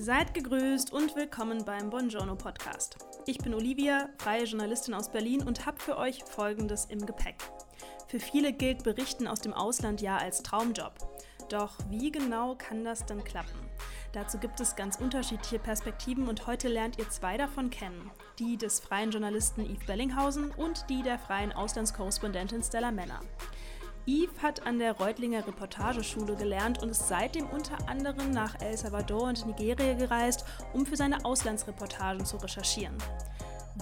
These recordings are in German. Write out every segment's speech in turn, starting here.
Seid gegrüßt und willkommen beim Buongiorno Podcast. Ich bin Olivia, freie Journalistin aus Berlin und habe für euch Folgendes im Gepäck. Für viele gilt Berichten aus dem Ausland ja als Traumjob. Doch wie genau kann das denn klappen? Dazu gibt es ganz unterschiedliche Perspektiven und heute lernt ihr zwei davon kennen. Die des freien Journalisten Yves Bellinghausen und die der freien Auslandskorrespondentin Stella Männer. Yves hat an der Reutlinger Reportageschule gelernt und ist seitdem unter anderem nach El Salvador und Nigeria gereist, um für seine Auslandsreportagen zu recherchieren.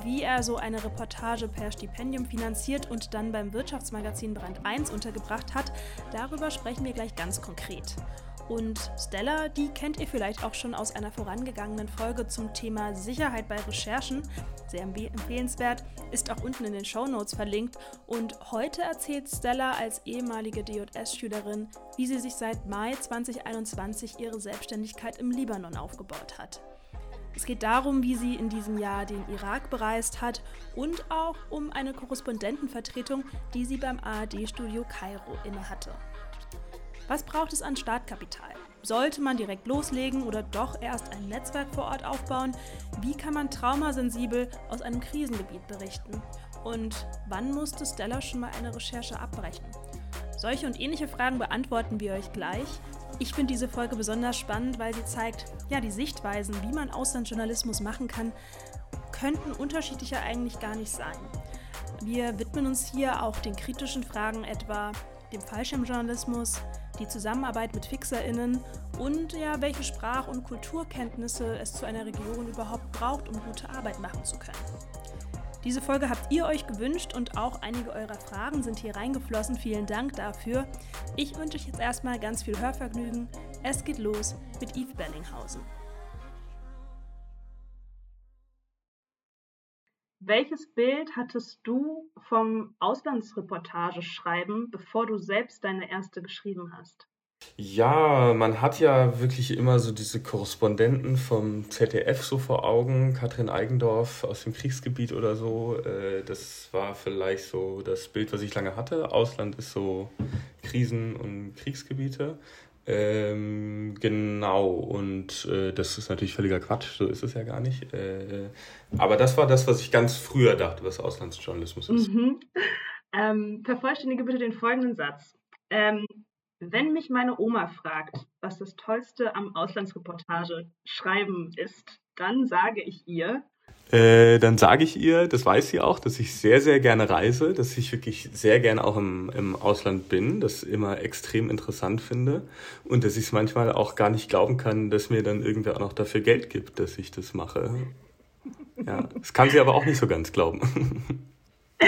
Wie er so eine Reportage per Stipendium finanziert und dann beim Wirtschaftsmagazin Brand 1 untergebracht hat, darüber sprechen wir gleich ganz konkret. Und Stella, die kennt ihr vielleicht auch schon aus einer vorangegangenen Folge zum Thema Sicherheit bei Recherchen. Sehr empfehlenswert, ist auch unten in den Show Notes verlinkt. Und heute erzählt Stella als ehemalige DJS-Schülerin, wie sie sich seit Mai 2021 ihre Selbstständigkeit im Libanon aufgebaut hat. Es geht darum, wie sie in diesem Jahr den Irak bereist hat und auch um eine Korrespondentenvertretung, die sie beim ARD-Studio Kairo innehatte. Was braucht es an Startkapital? Sollte man direkt loslegen oder doch erst ein Netzwerk vor Ort aufbauen? Wie kann man traumasensibel aus einem Krisengebiet berichten? Und wann musste Stella schon mal eine Recherche abbrechen? Solche und ähnliche Fragen beantworten wir euch gleich. Ich finde diese Folge besonders spannend, weil sie zeigt, ja, die Sichtweisen, wie man Auslandsjournalismus machen kann, könnten unterschiedlicher eigentlich gar nicht sein. Wir widmen uns hier auch den kritischen Fragen etwa dem Fallschirmjournalismus, die Zusammenarbeit mit FixerInnen und ja, welche Sprach- und Kulturkenntnisse es zu einer Region überhaupt braucht, um gute Arbeit machen zu können. Diese Folge habt ihr euch gewünscht und auch einige eurer Fragen sind hier reingeflossen. Vielen Dank dafür. Ich wünsche euch jetzt erstmal ganz viel Hörvergnügen. Es geht los mit Yves Bellinghausen. Welches Bild hattest du vom Auslandsreportageschreiben, bevor du selbst deine erste geschrieben hast? Ja, man hat ja wirklich immer so diese Korrespondenten vom ZDF so vor Augen, Katrin Eigendorf aus dem Kriegsgebiet oder so. Äh, das war vielleicht so das Bild, was ich lange hatte. Ausland ist so Krisen- und Kriegsgebiete. Ähm, genau, und äh, das ist natürlich völliger Quatsch, so ist es ja gar nicht. Äh, aber das war das, was ich ganz früher dachte, was Auslandsjournalismus ist. Mhm. Ähm, vervollständige bitte den folgenden Satz. Ähm, wenn mich meine Oma fragt, was das Tollste am Auslandsreportage schreiben ist, dann sage ich ihr, äh, dann sage ich ihr, das weiß sie auch, dass ich sehr, sehr gerne reise, dass ich wirklich sehr gerne auch im, im Ausland bin, das immer extrem interessant finde und dass ich es manchmal auch gar nicht glauben kann, dass mir dann irgendwer auch noch dafür Geld gibt, dass ich das mache. Ja, das kann sie aber auch nicht so ganz glauben.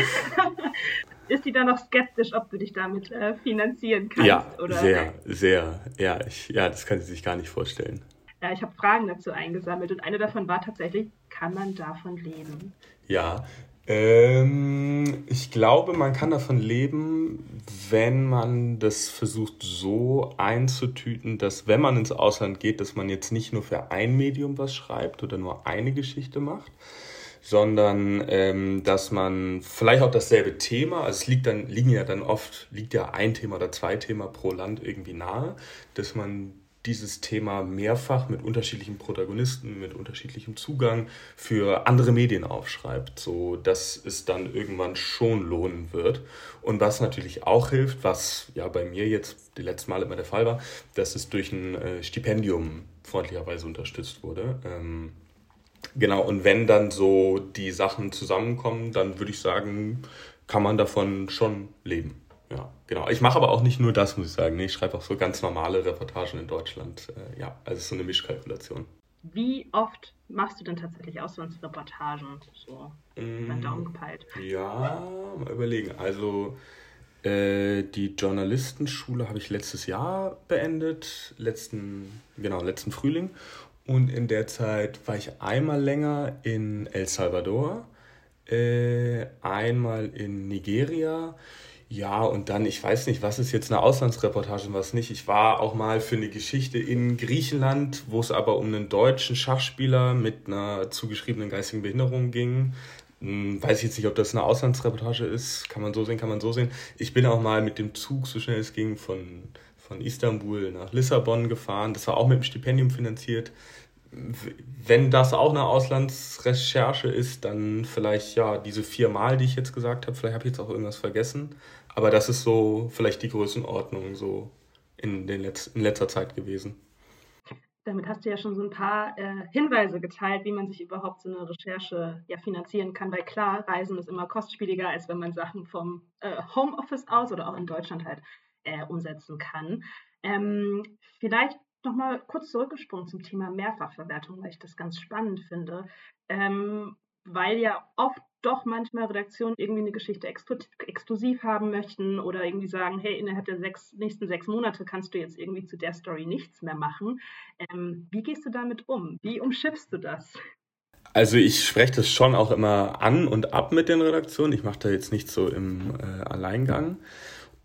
Ist sie dann noch skeptisch, ob du dich damit äh, finanzieren kannst? Ja, oder? sehr, sehr. Ja, ich, ja, das kann sie sich gar nicht vorstellen. Ja, ich habe Fragen dazu eingesammelt und eine davon war tatsächlich, kann man davon leben? Ja, ähm, ich glaube, man kann davon leben, wenn man das versucht so einzutüten, dass wenn man ins Ausland geht, dass man jetzt nicht nur für ein Medium was schreibt oder nur eine Geschichte macht, sondern ähm, dass man vielleicht auch dasselbe Thema, also es liegt dann, liegen ja dann oft, liegt ja ein Thema oder zwei Thema pro Land irgendwie nahe, dass man dieses Thema mehrfach mit unterschiedlichen Protagonisten, mit unterschiedlichem Zugang für andere Medien aufschreibt, so dass es dann irgendwann schon lohnen wird. Und was natürlich auch hilft, was ja bei mir jetzt die letzten Male immer der Fall war, dass es durch ein äh, Stipendium freundlicherweise unterstützt wurde. Ähm, genau, und wenn dann so die Sachen zusammenkommen, dann würde ich sagen, kann man davon schon leben. Ja, genau. Ich mache aber auch nicht nur das, muss ich sagen. Ich schreibe auch so ganz normale Reportagen in Deutschland. Äh, ja, also so eine Mischkalkulation. Wie oft machst du denn tatsächlich Auslandsreportagen? So, mm, Daumen gepeilt. Ja, mal überlegen. Also, äh, die Journalistenschule habe ich letztes Jahr beendet, letzten, genau, letzten Frühling. Und in der Zeit war ich einmal länger in El Salvador, äh, einmal in Nigeria ja, und dann, ich weiß nicht, was ist jetzt eine Auslandsreportage und was nicht. Ich war auch mal für eine Geschichte in Griechenland, wo es aber um einen deutschen Schachspieler mit einer zugeschriebenen geistigen Behinderung ging. Hm, weiß ich jetzt nicht, ob das eine Auslandsreportage ist. Kann man so sehen, kann man so sehen. Ich bin auch mal mit dem Zug, so schnell es ging, von, von Istanbul nach Lissabon gefahren. Das war auch mit dem Stipendium finanziert. wenn das auch eine Auslandsrecherche ist, dann vielleicht ja diese viermal, die ich jetzt gesagt habe. Vielleicht habe ich jetzt auch irgendwas vergessen. Aber das ist so vielleicht die Größenordnung so in, den Letz in letzter Zeit gewesen. Damit hast du ja schon so ein paar äh, Hinweise geteilt, wie man sich überhaupt so eine Recherche ja finanzieren kann. Weil klar, Reisen ist immer kostspieliger, als wenn man Sachen vom äh, Homeoffice aus oder auch in Deutschland halt äh, umsetzen kann. Ähm, vielleicht nochmal kurz zurückgesprungen zum Thema Mehrfachverwertung, weil ich das ganz spannend finde. Ähm, weil ja oft doch manchmal Redaktionen irgendwie eine Geschichte exklusiv haben möchten oder irgendwie sagen, hey, innerhalb der sechs, nächsten sechs Monate kannst du jetzt irgendwie zu der Story nichts mehr machen. Ähm, wie gehst du damit um? Wie umschiffst du das? Also ich spreche das schon auch immer an und ab mit den Redaktionen. Ich mache da jetzt nicht so im äh, Alleingang.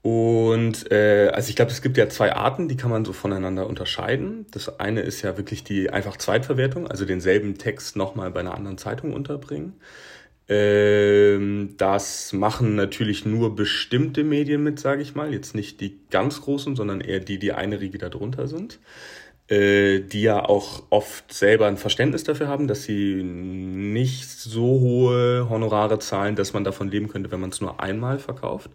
Und äh, also ich glaube, es gibt ja zwei Arten, die kann man so voneinander unterscheiden. Das eine ist ja wirklich die einfach Zweitverwertung, also denselben Text nochmal bei einer anderen Zeitung unterbringen. Ähm, das machen natürlich nur bestimmte Medien mit, sage ich mal. Jetzt nicht die ganz großen, sondern eher die, die eine Riege darunter sind. Äh, die ja auch oft selber ein Verständnis dafür haben, dass sie nicht so hohe Honorare zahlen, dass man davon leben könnte, wenn man es nur einmal verkauft.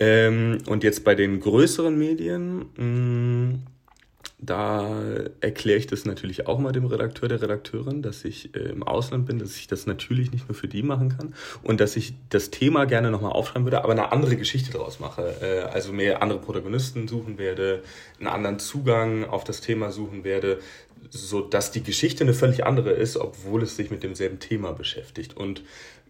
Ähm, und jetzt bei den größeren Medien, mh, mm, da erkläre ich das natürlich auch mal dem Redakteur, der Redakteurin, dass ich äh, im Ausland bin, dass ich das natürlich nicht nur für die machen kann und dass ich das Thema gerne nochmal aufschreiben würde, aber eine andere Geschichte daraus mache. Äh, also mehr andere Protagonisten suchen werde, einen anderen Zugang auf das Thema suchen werde, so dass die Geschichte eine völlig andere ist, obwohl es sich mit demselben Thema beschäftigt. Und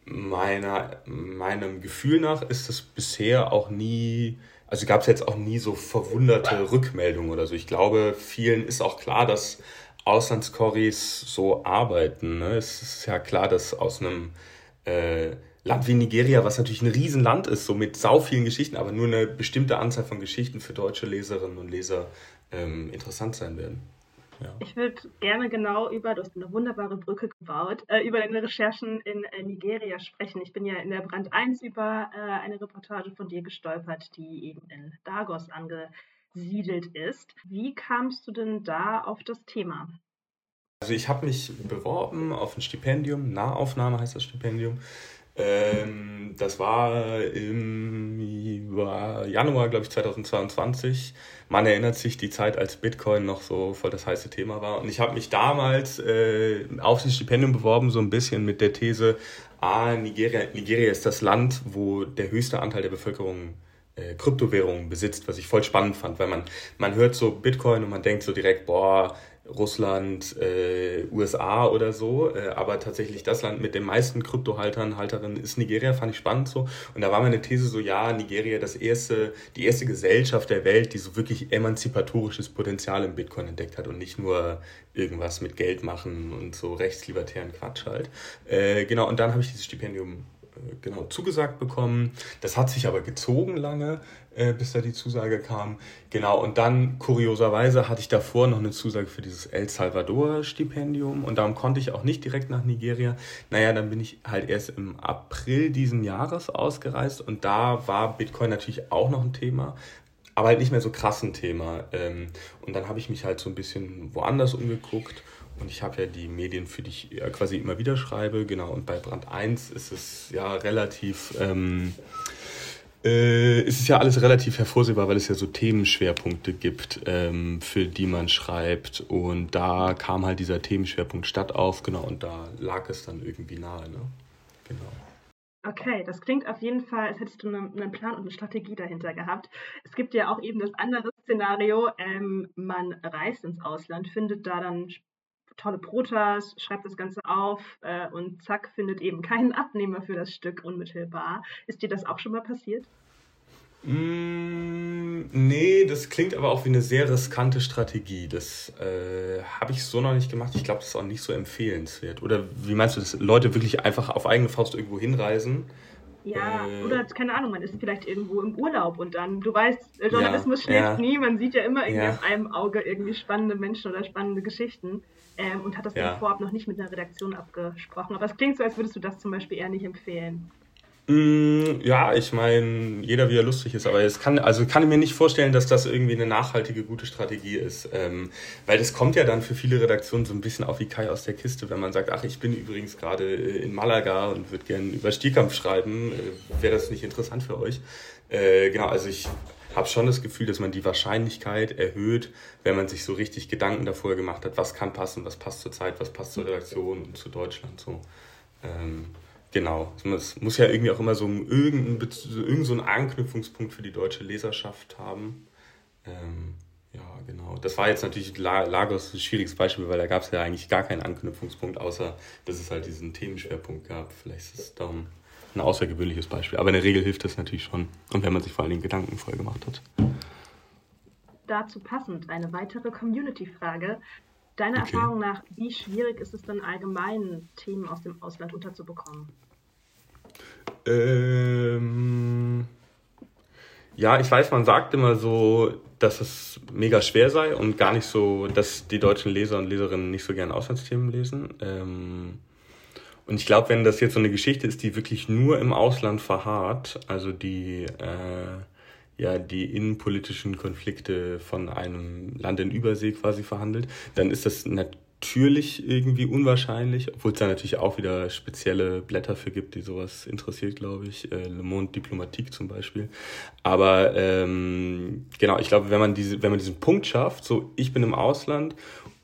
meiner, meinem Gefühl nach ist das bisher auch nie, also gab es jetzt auch nie so verwunderte Rückmeldungen oder so. Ich glaube, vielen ist auch klar, dass Auslandscorries so arbeiten. Ne? Es ist ja klar, dass aus einem äh, Land wie Nigeria, was natürlich ein Riesenland ist, so mit sau vielen Geschichten, aber nur eine bestimmte Anzahl von Geschichten für deutsche Leserinnen und Leser ähm, interessant sein werden. Ja. Ich würde gerne genau über, du hast eine wunderbare Brücke gebaut, äh, über deine Recherchen in äh, Nigeria sprechen. Ich bin ja in der Brand 1 über äh, eine Reportage von dir gestolpert, die eben in Lagos angesiedelt ist. Wie kamst du denn da auf das Thema? Also ich habe mich beworben auf ein Stipendium, Nahaufnahme heißt das Stipendium, ähm, das war im Januar, glaube ich, 2022. Man erinnert sich die Zeit, als Bitcoin noch so voll das heiße Thema war. Und ich habe mich damals äh, auf das Stipendium beworben, so ein bisschen mit der These, ah, Nigeria, Nigeria ist das Land, wo der höchste Anteil der Bevölkerung äh, Kryptowährungen besitzt, was ich voll spannend fand, weil man, man hört so Bitcoin und man denkt so direkt, boah, Russland, äh, USA oder so, äh, aber tatsächlich das Land mit den meisten Kryptohaltern, Halterinnen ist Nigeria, fand ich spannend so. Und da war meine These so, ja, Nigeria das erste, die erste Gesellschaft der Welt, die so wirklich emanzipatorisches Potenzial im Bitcoin entdeckt hat und nicht nur irgendwas mit Geld machen und so rechtslibertären Quatsch halt. Äh, genau, und dann habe ich dieses Stipendium genau zugesagt bekommen. Das hat sich aber gezogen lange, äh, bis da die Zusage kam. Genau, und dann kurioserweise hatte ich davor noch eine Zusage für dieses El Salvador-Stipendium und darum konnte ich auch nicht direkt nach Nigeria. Naja, dann bin ich halt erst im April diesen Jahres ausgereist und da war Bitcoin natürlich auch noch ein Thema, aber halt nicht mehr so krass ein Thema. Ähm, und dann habe ich mich halt so ein bisschen woanders umgeguckt und ich habe ja die Medien, für die ich quasi immer wieder schreibe, genau. Und bei Brand 1 ist es ja relativ, ähm, äh, ist es ja alles relativ hervorsehbar, weil es ja so Themenschwerpunkte gibt, ähm, für die man schreibt. Und da kam halt dieser Themenschwerpunkt Stadt auf, genau. Und da lag es dann irgendwie nahe, ne? Genau. Okay, das klingt auf jeden Fall, als hättest du einen, einen, Plan und eine Strategie dahinter gehabt. Es gibt ja auch eben das andere Szenario, ähm, man reist ins Ausland, findet da dann tolle Protas, schreibt das Ganze auf äh, und zack, findet eben keinen Abnehmer für das Stück unmittelbar. Ist dir das auch schon mal passiert? Mm, nee, das klingt aber auch wie eine sehr riskante Strategie. Das äh, habe ich so noch nicht gemacht. Ich glaube, das ist auch nicht so empfehlenswert. Oder wie meinst du das? Leute wirklich einfach auf eigene Faust irgendwo hinreisen? Ja, äh, oder keine Ahnung, man ist vielleicht irgendwo im Urlaub und dann, du weißt, Journalismus ja, schläft ja, nie, man sieht ja immer irgendwie ja. auf einem Auge irgendwie spannende Menschen oder spannende Geschichten ähm, und hat das ja. vorab noch nicht mit einer Redaktion abgesprochen. Aber es klingt so, als würdest du das zum Beispiel eher nicht empfehlen. Mm, ja, ich meine, jeder wie er lustig ist, aber es kann, also kann ich mir nicht vorstellen, dass das irgendwie eine nachhaltige, gute Strategie ist. Ähm, weil das kommt ja dann für viele Redaktionen so ein bisschen auf wie Kai aus der Kiste, wenn man sagt, ach, ich bin übrigens gerade in Malaga und würde gerne über Stierkampf schreiben, äh, wäre das nicht interessant für euch? Äh, genau, also ich habe schon das Gefühl, dass man die Wahrscheinlichkeit erhöht, wenn man sich so richtig Gedanken davor gemacht hat, was kann passen, was passt zur Zeit, was passt zur Redaktion und zu Deutschland so. Ähm, Genau. Es muss ja irgendwie auch immer so irgendeinen, irgendeinen so einen Anknüpfungspunkt für die deutsche Leserschaft haben. Ähm, ja, genau. Das war jetzt natürlich Lagos ein schwieriges Beispiel, weil da gab es ja eigentlich gar keinen Anknüpfungspunkt, außer dass es halt diesen Themenschwerpunkt gab. Vielleicht ist es darum ein außergewöhnliches Beispiel. Aber in der Regel hilft das natürlich schon. Und wenn man sich vor allen Dingen Gedanken voll gemacht hat. Dazu passend eine weitere Community-Frage. Deiner okay. Erfahrung nach, wie schwierig ist es denn allgemein, Themen aus dem Ausland unterzubekommen? Ähm, ja, ich weiß, man sagt immer so, dass es mega schwer sei und gar nicht so, dass die deutschen Leser und Leserinnen nicht so gerne Auslandsthemen lesen. Ähm, und ich glaube, wenn das jetzt so eine Geschichte ist, die wirklich nur im Ausland verharrt, also die äh, ja die innenpolitischen Konflikte von einem Land in Übersee quasi verhandelt, dann ist das natürlich irgendwie unwahrscheinlich, obwohl es da natürlich auch wieder spezielle Blätter für gibt, die sowas interessiert, glaube ich. Äh, Le Monde Diplomatique zum Beispiel. Aber ähm, genau, ich glaube, wenn man diese, wenn man diesen Punkt schafft, so ich bin im Ausland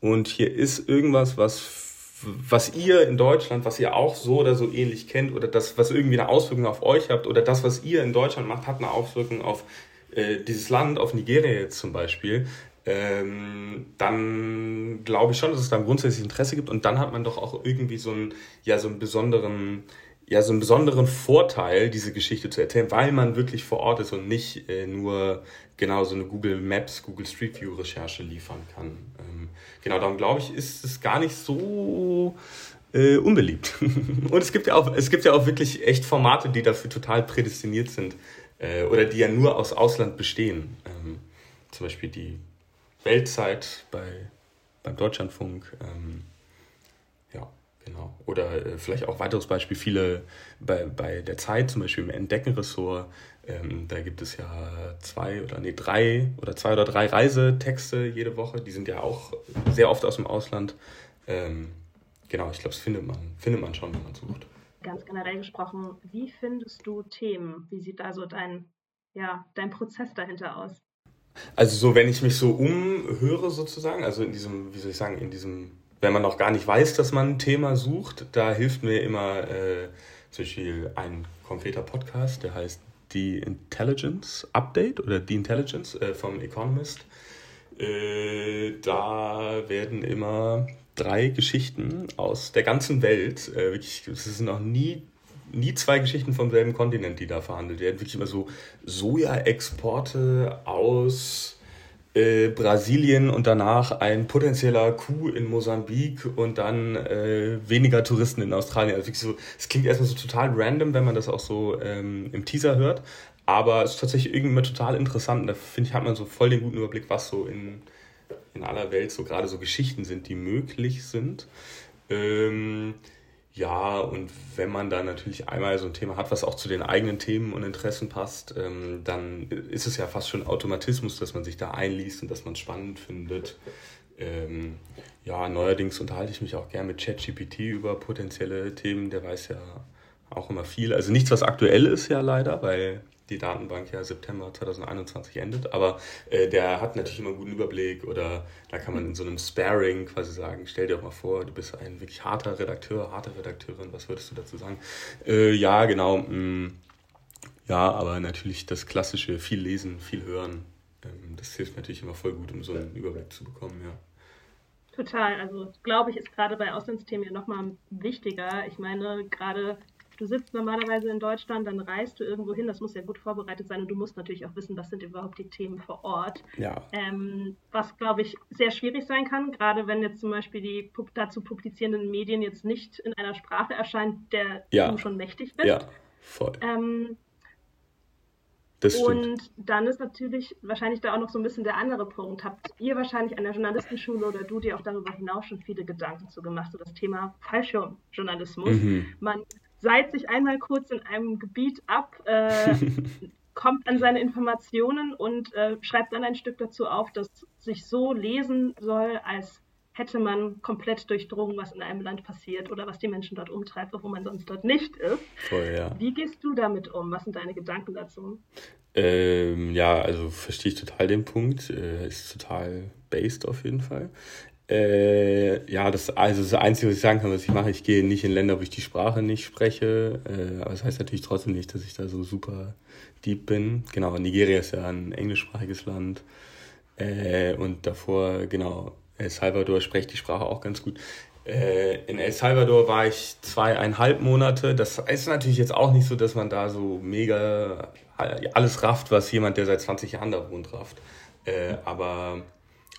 und hier ist irgendwas, was was ihr in Deutschland, was ihr auch so oder so ähnlich kennt oder das, was irgendwie eine Auswirkung auf euch habt oder das, was ihr in Deutschland macht, hat eine Auswirkung auf äh, dieses Land, auf Nigeria jetzt zum Beispiel, ähm, dann glaube ich schon, dass es da ein grundsätzliches Interesse gibt und dann hat man doch auch irgendwie so einen, ja, so einen besonderen, ja, so einen besonderen Vorteil, diese Geschichte zu erzählen, weil man wirklich vor Ort ist und nicht äh, nur genau so eine Google Maps, Google Street View Recherche liefern kann. Ähm, genau, darum glaube ich, ist es gar nicht so äh, unbeliebt. und es gibt ja auch, es gibt ja auch wirklich echt Formate, die dafür total prädestiniert sind äh, oder die ja nur aus Ausland bestehen. Ähm, zum Beispiel die Weltzeit bei, beim Deutschlandfunk. Ähm, genau. Oder äh, vielleicht auch weiteres Beispiel, viele bei, bei der Zeit, zum Beispiel im Entdeckenressort, ähm, da gibt es ja zwei oder nee, drei oder zwei oder drei Reisetexte jede Woche. Die sind ja auch sehr oft aus dem Ausland. Ähm, genau, ich glaube, das findet man, findet man schon, wenn man sucht ganz generell gesprochen, wie findest du Themen? Wie sieht da so dein, ja, dein Prozess dahinter aus? Also so, wenn ich mich so umhöre sozusagen, also in diesem, wie soll ich sagen, in diesem, wenn man noch gar nicht weiß, dass man ein Thema sucht, da hilft mir immer äh, zum Beispiel ein konkreter Podcast, der heißt The Intelligence Update oder The Intelligence äh, vom Economist. Äh, da werden immer drei Geschichten aus der ganzen Welt. Äh, wirklich, es sind noch nie, nie zwei Geschichten vom selben Kontinent, die da verhandelt werden. Wirklich immer so Soja-Exporte aus äh, Brasilien und danach ein potenzieller Coup in Mosambik und dann äh, weniger Touristen in Australien. Also so, es klingt erstmal so total random, wenn man das auch so ähm, im Teaser hört. Aber es ist tatsächlich irgendwie total interessant. Da finde ich, hat man so voll den guten Überblick, was so in in aller Welt so gerade so Geschichten sind, die möglich sind. Ähm, ja, und wenn man da natürlich einmal so ein Thema hat, was auch zu den eigenen Themen und Interessen passt, ähm, dann ist es ja fast schon Automatismus, dass man sich da einliest und dass man es spannend findet. Ähm, ja, neuerdings unterhalte ich mich auch gern mit ChatGPT über potenzielle Themen. Der weiß ja auch immer viel. Also nichts, was aktuell ist ja leider, weil die Datenbank ja September 2021 endet, aber äh, der hat natürlich immer einen guten Überblick oder da kann man in so einem Sparing quasi sagen, stell dir auch mal vor, du bist ein wirklich harter Redakteur, harte Redakteurin, was würdest du dazu sagen? Äh, ja, genau, mh, mm, ja, aber natürlich das klassische, viel lesen, viel hören, ähm, das hilft natürlich immer voll gut, um so einen Überblick zu bekommen, ja. Total, also glaube ich, ist gerade bei Auslandsthemen ja nochmal wichtiger. Ich meine, gerade du sitzt normalerweise in Deutschland, dann reist du irgendwo hin, das muss ja gut vorbereitet sein und du musst natürlich auch wissen, was sind überhaupt die Themen vor Ort. Ja. Ähm, was, glaube ich, sehr schwierig sein kann, gerade wenn jetzt zum Beispiel die dazu publizierenden Medien jetzt nicht in einer Sprache erscheinen, der ja. du schon mächtig bist. Ja, voll. Ähm, und dann ist natürlich wahrscheinlich da auch noch so ein bisschen der andere Punkt. Habt ihr wahrscheinlich an der Journalistenschule oder du dir auch darüber hinaus schon viele Gedanken zu gemacht, so das Thema Fallschirmjournalismus. Mhm. Man seilt sich einmal kurz in einem Gebiet ab, äh, kommt an seine Informationen und äh, schreibt dann ein Stück dazu auf, das sich so lesen soll, als hätte man komplett durchdrungen, was in einem Land passiert oder was die Menschen dort umtreibt, obwohl man sonst dort nicht ist. Voll, ja. Wie gehst du damit um? Was sind deine Gedanken dazu? Ähm, ja, also verstehe ich total den Punkt. Äh, ist total based auf jeden Fall. Äh, ja, das, also das Einzige, was ich sagen kann, was ich mache, ich gehe nicht in Länder, wo ich die Sprache nicht spreche. Äh, aber das heißt natürlich trotzdem nicht, dass ich da so super deep bin. Genau, Nigeria ist ja ein englischsprachiges Land. Äh, und davor, genau, El Salvador spricht die Sprache auch ganz gut. Äh, in El Salvador war ich zweieinhalb Monate. Das ist natürlich jetzt auch nicht so, dass man da so mega alles rafft, was jemand, der seit 20 Jahren da wohnt, rafft. Äh, aber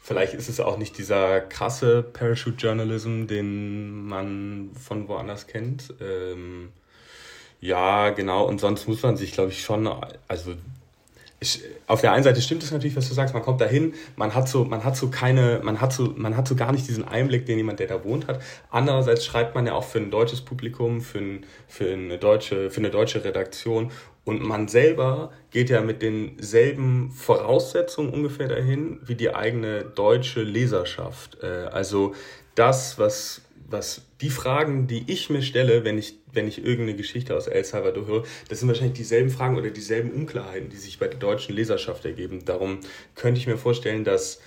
vielleicht ist es auch nicht dieser krasse Parachute-Journalism, den man von woanders kennt. Ähm, ja, genau. Und sonst muss man sich, glaube ich, schon, also ich, auf der einen Seite stimmt es natürlich, was du sagst, man kommt dahin, man hat so, man hat so keine, man hat so, man hat so gar nicht diesen Einblick, den jemand, der da wohnt, hat. Andererseits schreibt man ja auch für ein deutsches Publikum, für, ein, für eine deutsche, für eine deutsche Redaktion und man selber geht ja mit denselben Voraussetzungen ungefähr dahin wie die eigene deutsche Leserschaft. Äh, also das, was, was die Fragen, die ich mir stelle, wenn ich, wenn ich irgendeine Geschichte aus El Salvador höre, das sind wahrscheinlich dieselben Fragen oder dieselben Unklarheiten, die sich bei der deutschen Leserschaft ergeben. Darum könnte ich mir vorstellen, dass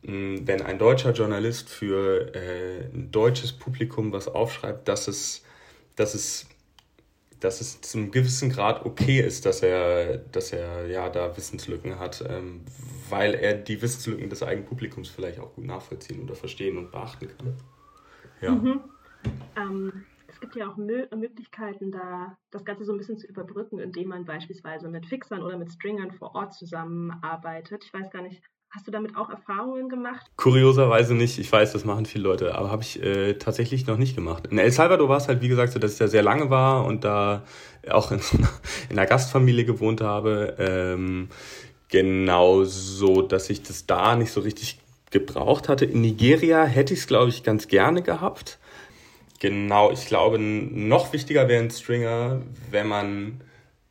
wenn ein deutscher Journalist für äh, ein deutsches Publikum was aufschreibt, dass es, dass es dass es zum gewissen Grad okay ist, dass er, dass er ja da Wissenslücken hat, ähm, weil er die Wissenslücken des eigenen Publikums vielleicht auch gut nachvollziehen oder verstehen und beachten kann. Ja. Mhm. Ähm, es gibt ja auch Mö Möglichkeiten, da das Ganze so ein bisschen zu überbrücken, indem man beispielsweise mit Fixern oder mit Stringern vor Ort zusammenarbeitet. Ich weiß gar nicht, Hast du damit auch Erfahrungen gemacht? Kurioserweise nicht. Ich weiß, das machen viele Leute, aber habe ich äh, tatsächlich noch nicht gemacht. In El Salvador war es halt, wie gesagt, so, dass ich da sehr lange war und da auch in, in einer Gastfamilie gewohnt habe. Ähm, genau so, dass ich das da nicht so richtig gebraucht hatte. In Nigeria hätte ich es, glaube ich, ganz gerne gehabt. Genau, ich glaube, noch wichtiger wäre ein Stringer, wenn man,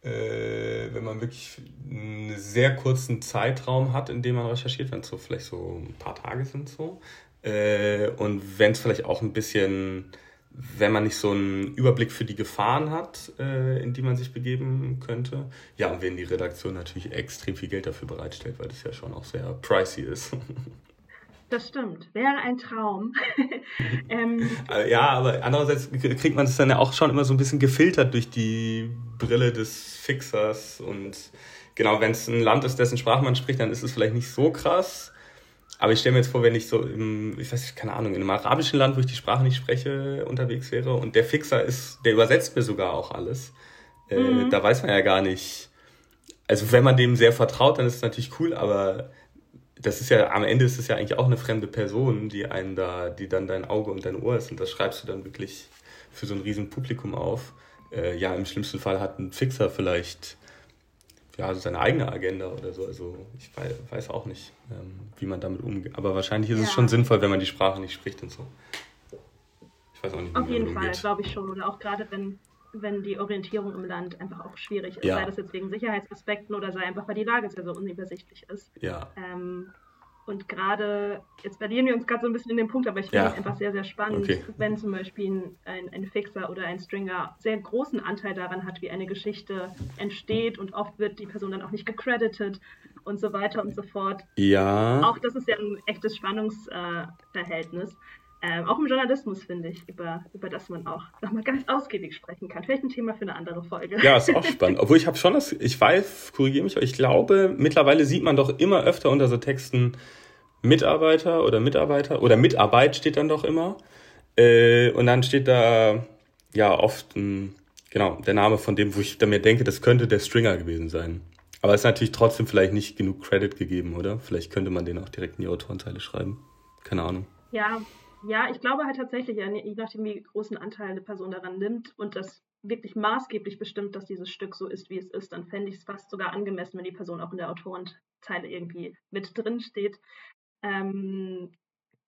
äh, wenn man wirklich einen sehr kurzen Zeitraum hat, in dem man recherchiert, wenn es so vielleicht so ein paar Tage sind so. Äh, und wenn es vielleicht auch ein bisschen, wenn man nicht so einen Überblick für die Gefahren hat, äh, in die man sich begeben könnte. Ja, und wenn die Redaktion natürlich extrem viel Geld dafür bereitstellt, weil das ja schon auch sehr pricey ist. Das stimmt. Wäre ein Traum. ähm, äh, ja, aber andererseits kriegt man es dann ja auch schon immer so ein bisschen gefiltert durch die Brille des Fixers. Und genau, wenn es ein Land ist, dessen Sprache man spricht, dann ist es vielleicht nicht so krass. Aber ich stelle mir jetzt vor, wenn ich so im, ich weiß nicht, keine Ahnung, in einem arabischen Land, wo ich die Sprache nicht spreche, unterwegs wäre und der Fixer ist, der übersetzt mir sogar auch alles. Äh, mhm. Da weiß man ja gar nicht. Also wenn man dem sehr vertraut, dann ist es natürlich cool, aber das ist ja, am Ende ist es ja eigentlich auch eine fremde Person, die einen da, die dann dein Auge und dein Ohr ist und das schreibst du dann wirklich für so ein riesen Publikum auf. Äh, ja, im schlimmsten Fall hat ein Fixer vielleicht ja, seine eigene Agenda oder so. Also ich weiß, auch nicht, ähm, wie man damit umgeht. Aber wahrscheinlich ist ja. es schon sinnvoll, wenn man die Sprache nicht spricht und so. Ich weiß auch nicht, wie Auf jeden Fall, glaube ich schon. Oder auch gerade wenn, wenn die Orientierung im Land einfach auch schwierig ist. Ja. Sei das jetzt wegen Sicherheitsaspekten oder sei einfach, weil die Lage sehr, sehr unübersichtlich ist. Ja. Ähm, und gerade, jetzt verlieren wir uns gerade so ein bisschen in den Punkt, aber ich finde es ja. einfach sehr, sehr spannend, okay. wenn zum Beispiel ein, ein Fixer oder ein Stringer sehr großen Anteil daran hat, wie eine Geschichte entsteht und oft wird die Person dann auch nicht gecredited und so weiter und so fort. Ja. Auch das ist ja ein echtes Spannungsverhältnis. Äh, ähm, auch im Journalismus, finde ich, über, über das man auch nochmal ganz ausgiebig sprechen kann. Vielleicht ein Thema für eine andere Folge. Ja, ist auch spannend. Obwohl ich habe schon das, ich weiß, korrigiere mich, aber ich glaube, mittlerweile sieht man doch immer öfter unter so Texten Mitarbeiter oder Mitarbeiter oder Mitarbeit steht dann doch immer. Äh, und dann steht da ja oft ein, genau der Name von dem, wo ich dann mir denke, das könnte der Stringer gewesen sein. Aber es ist natürlich trotzdem vielleicht nicht genug Credit gegeben, oder? Vielleicht könnte man den auch direkt in die Autorenzeile schreiben. Keine Ahnung. Ja, ja, ich glaube halt tatsächlich, je nachdem, wie großen Anteil eine Person daran nimmt und das wirklich maßgeblich bestimmt, dass dieses Stück so ist, wie es ist, dann fände ich es fast sogar angemessen, wenn die Person auch in der Autorenzeile irgendwie mit drin steht. Ähm,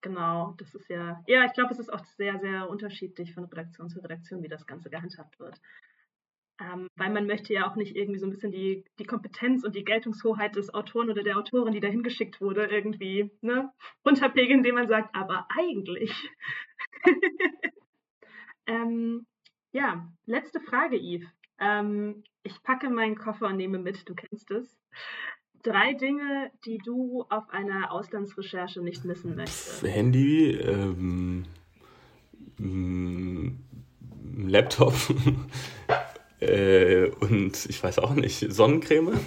genau. Das ist ja, ja, ich glaube, es ist auch sehr, sehr unterschiedlich von Redaktion zu Redaktion, wie das Ganze gehandhabt wird. Ähm, weil man möchte ja auch nicht irgendwie so ein bisschen die, die Kompetenz und die Geltungshoheit des Autoren oder der Autorin, die da hingeschickt wurde, irgendwie ne, runterpegeln, indem man sagt, aber eigentlich. ähm, ja, letzte Frage, Yves. Ähm, ich packe meinen Koffer und nehme mit, du kennst es. Drei Dinge, die du auf einer Auslandsrecherche nicht missen möchtest. Handy, ähm, Laptop äh, und ich weiß auch nicht, Sonnencreme.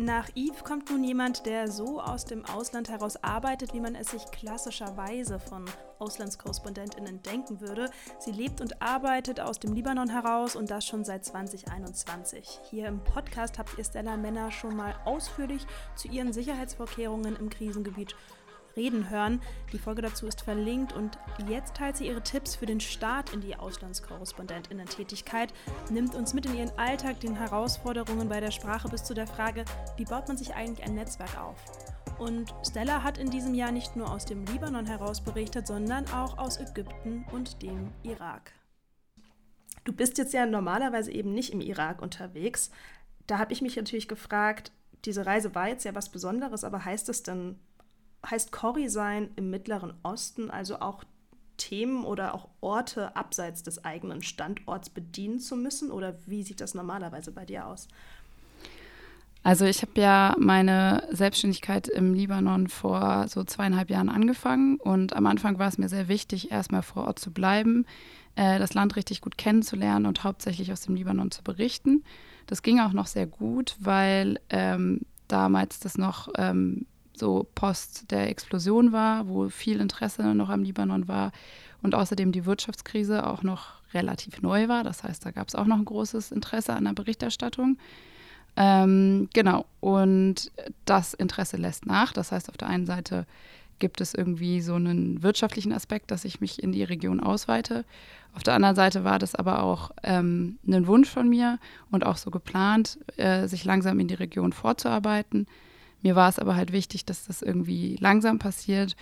Nach Yves kommt nun jemand, der so aus dem Ausland heraus arbeitet, wie man es sich klassischerweise von Auslandskorrespondentinnen denken würde. Sie lebt und arbeitet aus dem Libanon heraus und das schon seit 2021. Hier im Podcast habt ihr Stella Männer schon mal ausführlich zu ihren Sicherheitsvorkehrungen im Krisengebiet reden hören. Die Folge dazu ist verlinkt und jetzt teilt sie ihre Tipps für den Start in die Auslandskorrespondentinnen-Tätigkeit, nimmt uns mit in ihren Alltag, den Herausforderungen bei der Sprache bis zu der Frage, wie baut man sich eigentlich ein Netzwerk auf? Und Stella hat in diesem Jahr nicht nur aus dem Libanon heraus berichtet, sondern auch aus Ägypten und dem Irak. Du bist jetzt ja normalerweise eben nicht im Irak unterwegs. Da habe ich mich natürlich gefragt, diese Reise war jetzt ja was Besonderes, aber heißt es denn heißt Corrie sein im Mittleren Osten also auch Themen oder auch Orte abseits des eigenen Standorts bedienen zu müssen? Oder wie sieht das normalerweise bei dir aus? Also ich habe ja meine Selbstständigkeit im Libanon vor so zweieinhalb Jahren angefangen und am Anfang war es mir sehr wichtig, erstmal vor Ort zu bleiben, äh, das Land richtig gut kennenzulernen und hauptsächlich aus dem Libanon zu berichten. Das ging auch noch sehr gut, weil ähm, damals das noch ähm, so post der Explosion war, wo viel Interesse noch am Libanon war und außerdem die Wirtschaftskrise auch noch relativ neu war. Das heißt, da gab es auch noch ein großes Interesse an der Berichterstattung. Ähm, genau, und das Interesse lässt nach. Das heißt, auf der einen Seite gibt es irgendwie so einen wirtschaftlichen Aspekt, dass ich mich in die Region ausweite. Auf der anderen Seite war das aber auch ähm, ein Wunsch von mir und auch so geplant, äh, sich langsam in die Region vorzuarbeiten. Mir war es aber halt wichtig, dass das irgendwie langsam passiert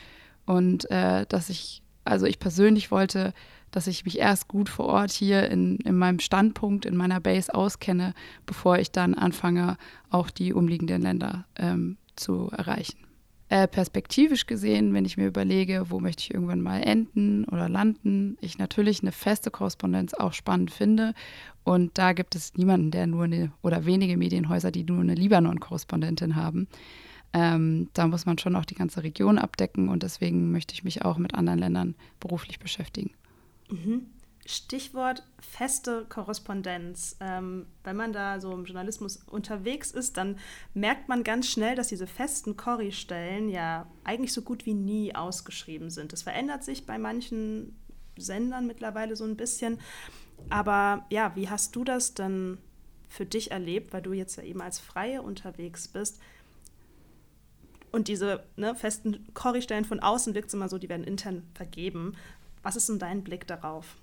und äh, dass ich, also ich persönlich wollte, dass ich mich erst gut vor Ort hier in, in meinem Standpunkt, in meiner Base auskenne, bevor ich dann anfange, auch die umliegenden Länder ähm, zu erreichen. Äh, perspektivisch gesehen, wenn ich mir überlege, wo möchte ich irgendwann mal enden oder landen, ich natürlich eine feste Korrespondenz auch spannend finde. Und da gibt es niemanden, der nur eine oder wenige Medienhäuser, die nur eine Libanon-Korrespondentin haben. Ähm, da muss man schon auch die ganze Region abdecken und deswegen möchte ich mich auch mit anderen Ländern beruflich beschäftigen. Mhm. Stichwort feste Korrespondenz. Ähm, wenn man da so im Journalismus unterwegs ist, dann merkt man ganz schnell, dass diese festen Corrie-Stellen ja eigentlich so gut wie nie ausgeschrieben sind. Das verändert sich bei manchen Sendern mittlerweile so ein bisschen. Aber ja, wie hast du das denn für dich erlebt, weil du jetzt ja eben als Freie unterwegs bist? Und diese ne, festen Corrie-Stellen von außen wirkt es immer so, die werden intern vergeben. Was ist denn dein Blick darauf?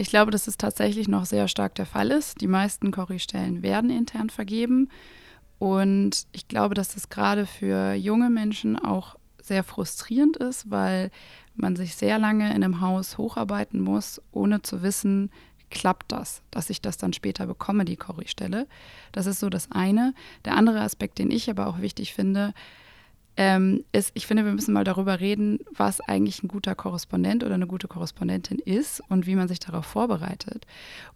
Ich glaube, dass es tatsächlich noch sehr stark der Fall ist. Die meisten Corrie-Stellen werden intern vergeben. Und ich glaube, dass das gerade für junge Menschen auch sehr frustrierend ist, weil man sich sehr lange in einem Haus hocharbeiten muss, ohne zu wissen, klappt das, dass ich das dann später bekomme, die Corrie-Stelle. Das ist so das eine. Der andere Aspekt, den ich aber auch wichtig finde, ähm, ist, ich finde, wir müssen mal darüber reden, was eigentlich ein guter Korrespondent oder eine gute Korrespondentin ist und wie man sich darauf vorbereitet.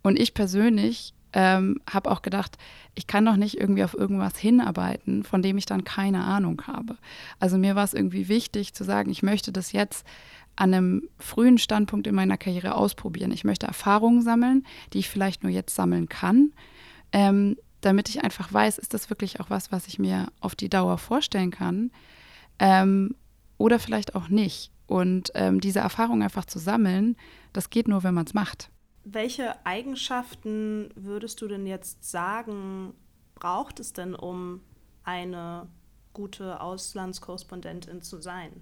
Und ich persönlich ähm, habe auch gedacht, ich kann doch nicht irgendwie auf irgendwas hinarbeiten, von dem ich dann keine Ahnung habe. Also mir war es irgendwie wichtig zu sagen, ich möchte das jetzt an einem frühen Standpunkt in meiner Karriere ausprobieren. Ich möchte Erfahrungen sammeln, die ich vielleicht nur jetzt sammeln kann. Ähm, damit ich einfach weiß, ist das wirklich auch was, was ich mir auf die Dauer vorstellen kann ähm, oder vielleicht auch nicht. Und ähm, diese Erfahrung einfach zu sammeln, das geht nur, wenn man es macht. Welche Eigenschaften würdest du denn jetzt sagen, braucht es denn, um eine gute Auslandskorrespondentin zu sein?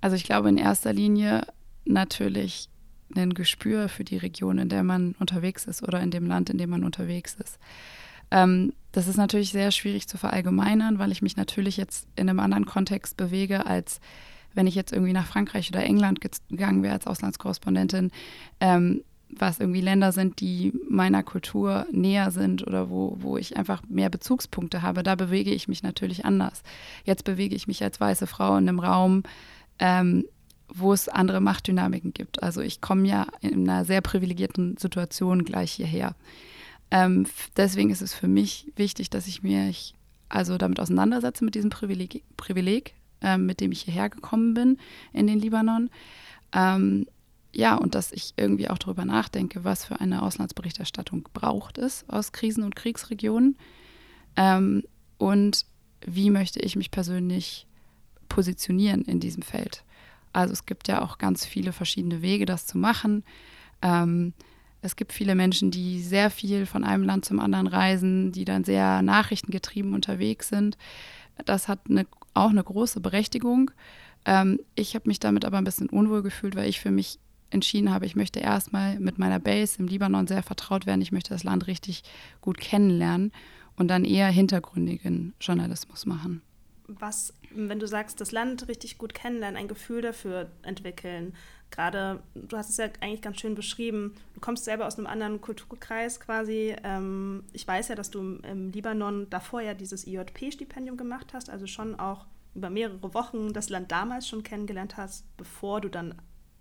Also ich glaube in erster Linie natürlich ein Gespür für die Region, in der man unterwegs ist oder in dem Land, in dem man unterwegs ist. Ähm, das ist natürlich sehr schwierig zu verallgemeinern, weil ich mich natürlich jetzt in einem anderen Kontext bewege, als wenn ich jetzt irgendwie nach Frankreich oder England gegangen wäre als Auslandskorrespondentin, ähm, was irgendwie Länder sind, die meiner Kultur näher sind oder wo, wo ich einfach mehr Bezugspunkte habe, da bewege ich mich natürlich anders. Jetzt bewege ich mich als weiße Frau in einem Raum, ähm, wo es andere Machtdynamiken gibt. Also ich komme ja in einer sehr privilegierten Situation gleich hierher. Ähm, deswegen ist es für mich wichtig, dass ich mich also damit auseinandersetze mit diesem Privileg, Privileg ähm, mit dem ich hierher gekommen bin in den Libanon. Ähm, ja, und dass ich irgendwie auch darüber nachdenke, was für eine Auslandsberichterstattung braucht es aus Krisen- und Kriegsregionen ähm, und wie möchte ich mich persönlich positionieren in diesem Feld. Also es gibt ja auch ganz viele verschiedene Wege, das zu machen. Ähm, es gibt viele Menschen, die sehr viel von einem Land zum anderen reisen, die dann sehr nachrichtengetrieben unterwegs sind. Das hat eine, auch eine große Berechtigung. Ähm, ich habe mich damit aber ein bisschen unwohl gefühlt, weil ich für mich entschieden habe, ich möchte erstmal mit meiner Base im Libanon sehr vertraut werden. Ich möchte das Land richtig gut kennenlernen und dann eher hintergründigen Journalismus machen. Was, wenn du sagst, das Land richtig gut kennenlernen, ein Gefühl dafür entwickeln, gerade, du hast es ja eigentlich ganz schön beschrieben, du kommst selber aus einem anderen Kulturkreis quasi. Ähm, ich weiß ja, dass du im Libanon davor ja dieses IJP-Stipendium gemacht hast, also schon auch über mehrere Wochen das Land damals schon kennengelernt hast, bevor du dann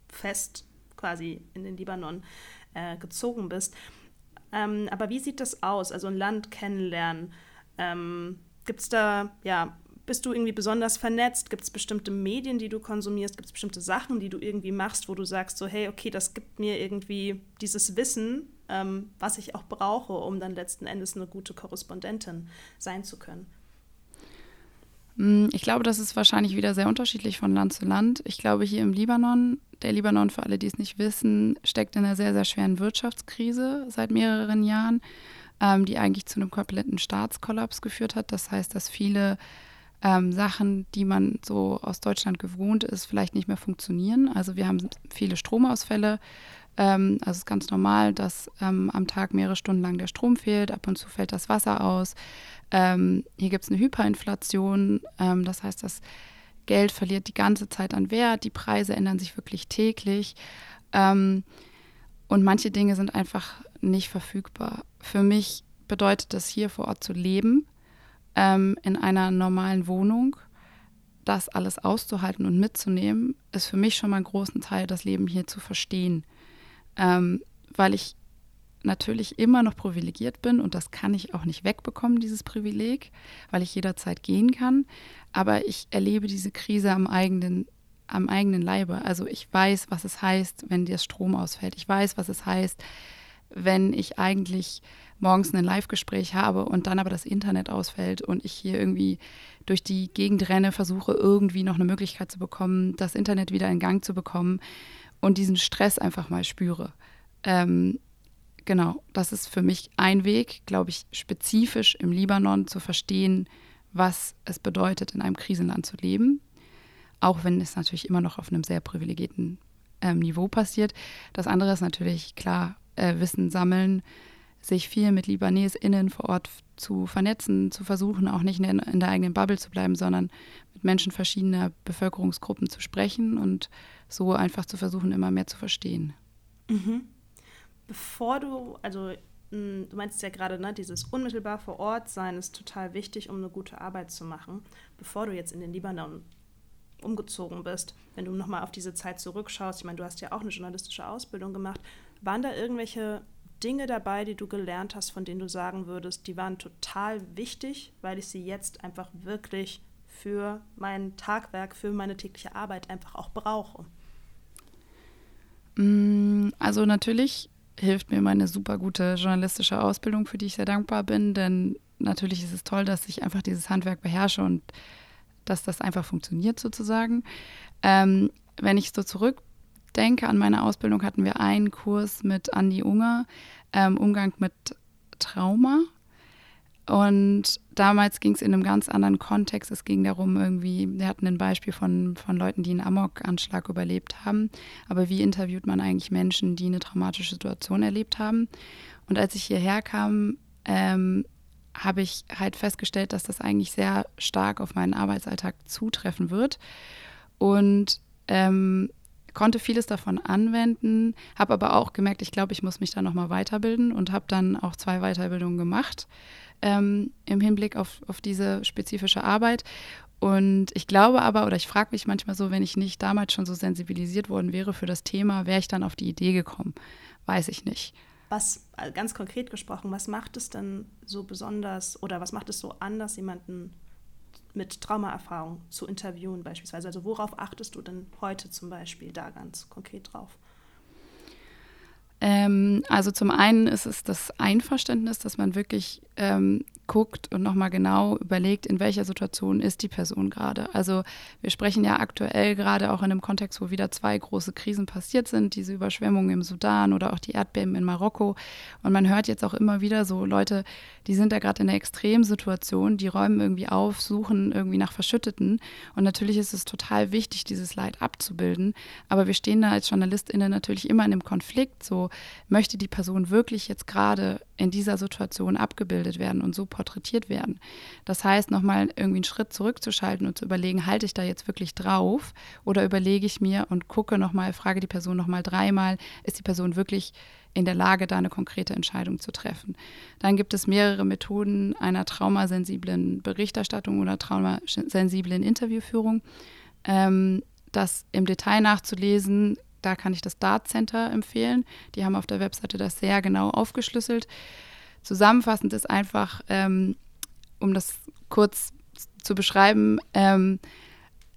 fest quasi in den Libanon äh, gezogen bist. Ähm, aber wie sieht das aus? Also ein Land kennenlernen. Ähm, Gibt es da, ja, bist du irgendwie besonders vernetzt? Gibt es bestimmte Medien, die du konsumierst? Gibt es bestimmte Sachen, die du irgendwie machst, wo du sagst, so, hey, okay, das gibt mir irgendwie dieses Wissen, ähm, was ich auch brauche, um dann letzten Endes eine gute Korrespondentin sein zu können? Hm, ich glaube, das ist wahrscheinlich wieder sehr unterschiedlich von Land zu Land. Ich glaube, hier im Libanon, der Libanon, für alle, die es nicht wissen, steckt in einer sehr, sehr schweren Wirtschaftskrise seit mehreren Jahren, ähm, die eigentlich zu einem kompletten Staatskollaps geführt hat. Das heißt, dass viele ähm, Sachen, die man so aus Deutschland gewohnt ist, vielleicht nicht mehr funktionieren. Also wir haben viele Stromausfälle. Ähm, also es ist ganz normal, dass ähm, am Tag mehrere Stunden lang der Strom fehlt. Ab und zu fällt das Wasser aus. Ähm, hier gibt es eine Hyperinflation, ähm, das heißt, das Geld verliert die ganze Zeit an Wert, die Preise ändern sich wirklich täglich ähm, und manche Dinge sind einfach nicht verfügbar. Für mich bedeutet das hier vor Ort zu leben, ähm, in einer normalen Wohnung, das alles auszuhalten und mitzunehmen, ist für mich schon mal einen großen Teil, das Leben hier zu verstehen, ähm, weil ich natürlich immer noch privilegiert bin und das kann ich auch nicht wegbekommen, dieses Privileg, weil ich jederzeit gehen kann. Aber ich erlebe diese Krise am eigenen, am eigenen Leibe. Also ich weiß, was es heißt, wenn der Strom ausfällt. Ich weiß, was es heißt, wenn ich eigentlich morgens ein Live-Gespräch habe und dann aber das Internet ausfällt und ich hier irgendwie durch die Gegend renne, versuche irgendwie noch eine Möglichkeit zu bekommen, das Internet wieder in Gang zu bekommen und diesen Stress einfach mal spüre. Ähm, genau, das ist für mich ein Weg, glaube ich, spezifisch im Libanon zu verstehen, was es bedeutet, in einem Krisenland zu leben. Auch wenn es natürlich immer noch auf einem sehr privilegierten ähm, Niveau passiert. Das andere ist natürlich klar, äh, Wissen sammeln, sich viel mit LibanesInnen vor Ort zu vernetzen, zu versuchen, auch nicht in, in der eigenen Bubble zu bleiben, sondern mit Menschen verschiedener Bevölkerungsgruppen zu sprechen und so einfach zu versuchen, immer mehr zu verstehen. Mhm bevor du, also du meinst ja gerade, ne, dieses unmittelbar vor Ort sein ist total wichtig, um eine gute Arbeit zu machen. Bevor du jetzt in den Libanon umgezogen bist, wenn du nochmal auf diese Zeit zurückschaust, ich meine, du hast ja auch eine journalistische Ausbildung gemacht, waren da irgendwelche Dinge dabei, die du gelernt hast, von denen du sagen würdest, die waren total wichtig, weil ich sie jetzt einfach wirklich für mein Tagwerk, für meine tägliche Arbeit einfach auch brauche? Hm, also natürlich hilft mir meine super gute journalistische Ausbildung, für die ich sehr dankbar bin. Denn natürlich ist es toll, dass ich einfach dieses Handwerk beherrsche und dass das einfach funktioniert sozusagen. Ähm, wenn ich so zurückdenke an meine Ausbildung, hatten wir einen Kurs mit Andi Unger, ähm, Umgang mit Trauma. Und damals ging es in einem ganz anderen Kontext. Es ging darum, irgendwie, wir hatten ein Beispiel von, von Leuten, die einen Amok-Anschlag überlebt haben. Aber wie interviewt man eigentlich Menschen, die eine traumatische Situation erlebt haben? Und als ich hierher kam, ähm, habe ich halt festgestellt, dass das eigentlich sehr stark auf meinen Arbeitsalltag zutreffen wird. Und ähm, konnte vieles davon anwenden, habe aber auch gemerkt, ich glaube, ich muss mich da nochmal weiterbilden und habe dann auch zwei Weiterbildungen gemacht ähm, im Hinblick auf, auf diese spezifische Arbeit. Und ich glaube aber, oder ich frage mich manchmal so, wenn ich nicht damals schon so sensibilisiert worden wäre für das Thema, wäre ich dann auf die Idee gekommen. Weiß ich nicht. Was, äh, ganz konkret gesprochen, was macht es denn so besonders oder was macht es so anders, jemanden mit Traumaerfahrung zu interviewen beispielsweise? Also worauf achtest du denn heute zum Beispiel da ganz konkret drauf? Ähm, also zum einen ist es das Einverständnis, dass man wirklich ähm, guckt und nochmal genau überlegt, in welcher Situation ist die Person gerade. Also wir sprechen ja aktuell gerade auch in einem Kontext, wo wieder zwei große Krisen passiert sind, diese Überschwemmungen im Sudan oder auch die Erdbeben in Marokko. Und man hört jetzt auch immer wieder so Leute, die sind da gerade in einer Extremsituation, die räumen irgendwie auf, suchen irgendwie nach Verschütteten. Und natürlich ist es total wichtig, dieses Leid abzubilden. Aber wir stehen da als JournalistInnen natürlich immer in einem Konflikt. So möchte die Person wirklich jetzt gerade in dieser Situation abgebildet werden und so porträtiert werden. Das heißt, nochmal irgendwie einen Schritt zurückzuschalten und zu überlegen, halte ich da jetzt wirklich drauf oder überlege ich mir und gucke nochmal, frage die Person nochmal dreimal, ist die Person wirklich in der Lage, da eine konkrete Entscheidung zu treffen. Dann gibt es mehrere Methoden einer traumasensiblen Berichterstattung oder traumasensiblen Interviewführung. Ähm, das im Detail nachzulesen, da kann ich das Dart Center empfehlen. Die haben auf der Webseite das sehr genau aufgeschlüsselt. Zusammenfassend ist einfach, ähm, um das kurz zu beschreiben, ähm,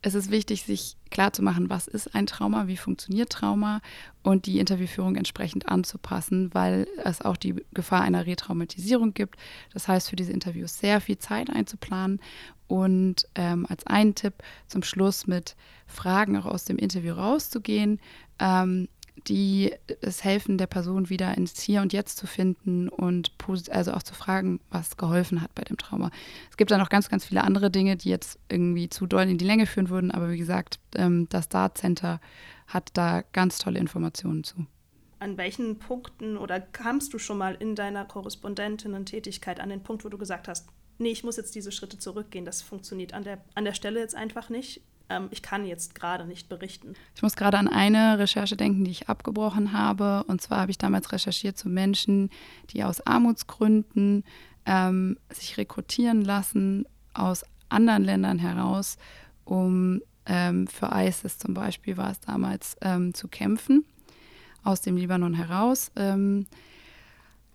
es ist wichtig, sich klarzumachen, was ist ein Trauma, wie funktioniert Trauma und die Interviewführung entsprechend anzupassen, weil es auch die Gefahr einer Retraumatisierung gibt. Das heißt, für diese Interviews sehr viel Zeit einzuplanen und ähm, als einen Tipp zum Schluss mit Fragen auch aus dem Interview rauszugehen, ähm, die es helfen, der Person wieder ins Hier und Jetzt zu finden und also auch zu fragen, was geholfen hat bei dem Trauma. Es gibt da noch ganz, ganz viele andere Dinge, die jetzt irgendwie zu doll in die Länge führen würden, aber wie gesagt, ähm, das Dart Center hat da ganz tolle Informationen zu. An welchen Punkten oder kamst du schon mal in deiner Korrespondentinnen-Tätigkeit an den Punkt, wo du gesagt hast, nee, ich muss jetzt diese Schritte zurückgehen, das funktioniert an der, an der Stelle jetzt einfach nicht? Ähm, ich kann jetzt gerade nicht berichten. Ich muss gerade an eine Recherche denken, die ich abgebrochen habe. Und zwar habe ich damals recherchiert zu Menschen, die aus Armutsgründen ähm, sich rekrutieren lassen aus anderen Ländern heraus, um ähm, für ISIS zum Beispiel war es damals ähm, zu kämpfen, aus dem Libanon heraus. Ähm,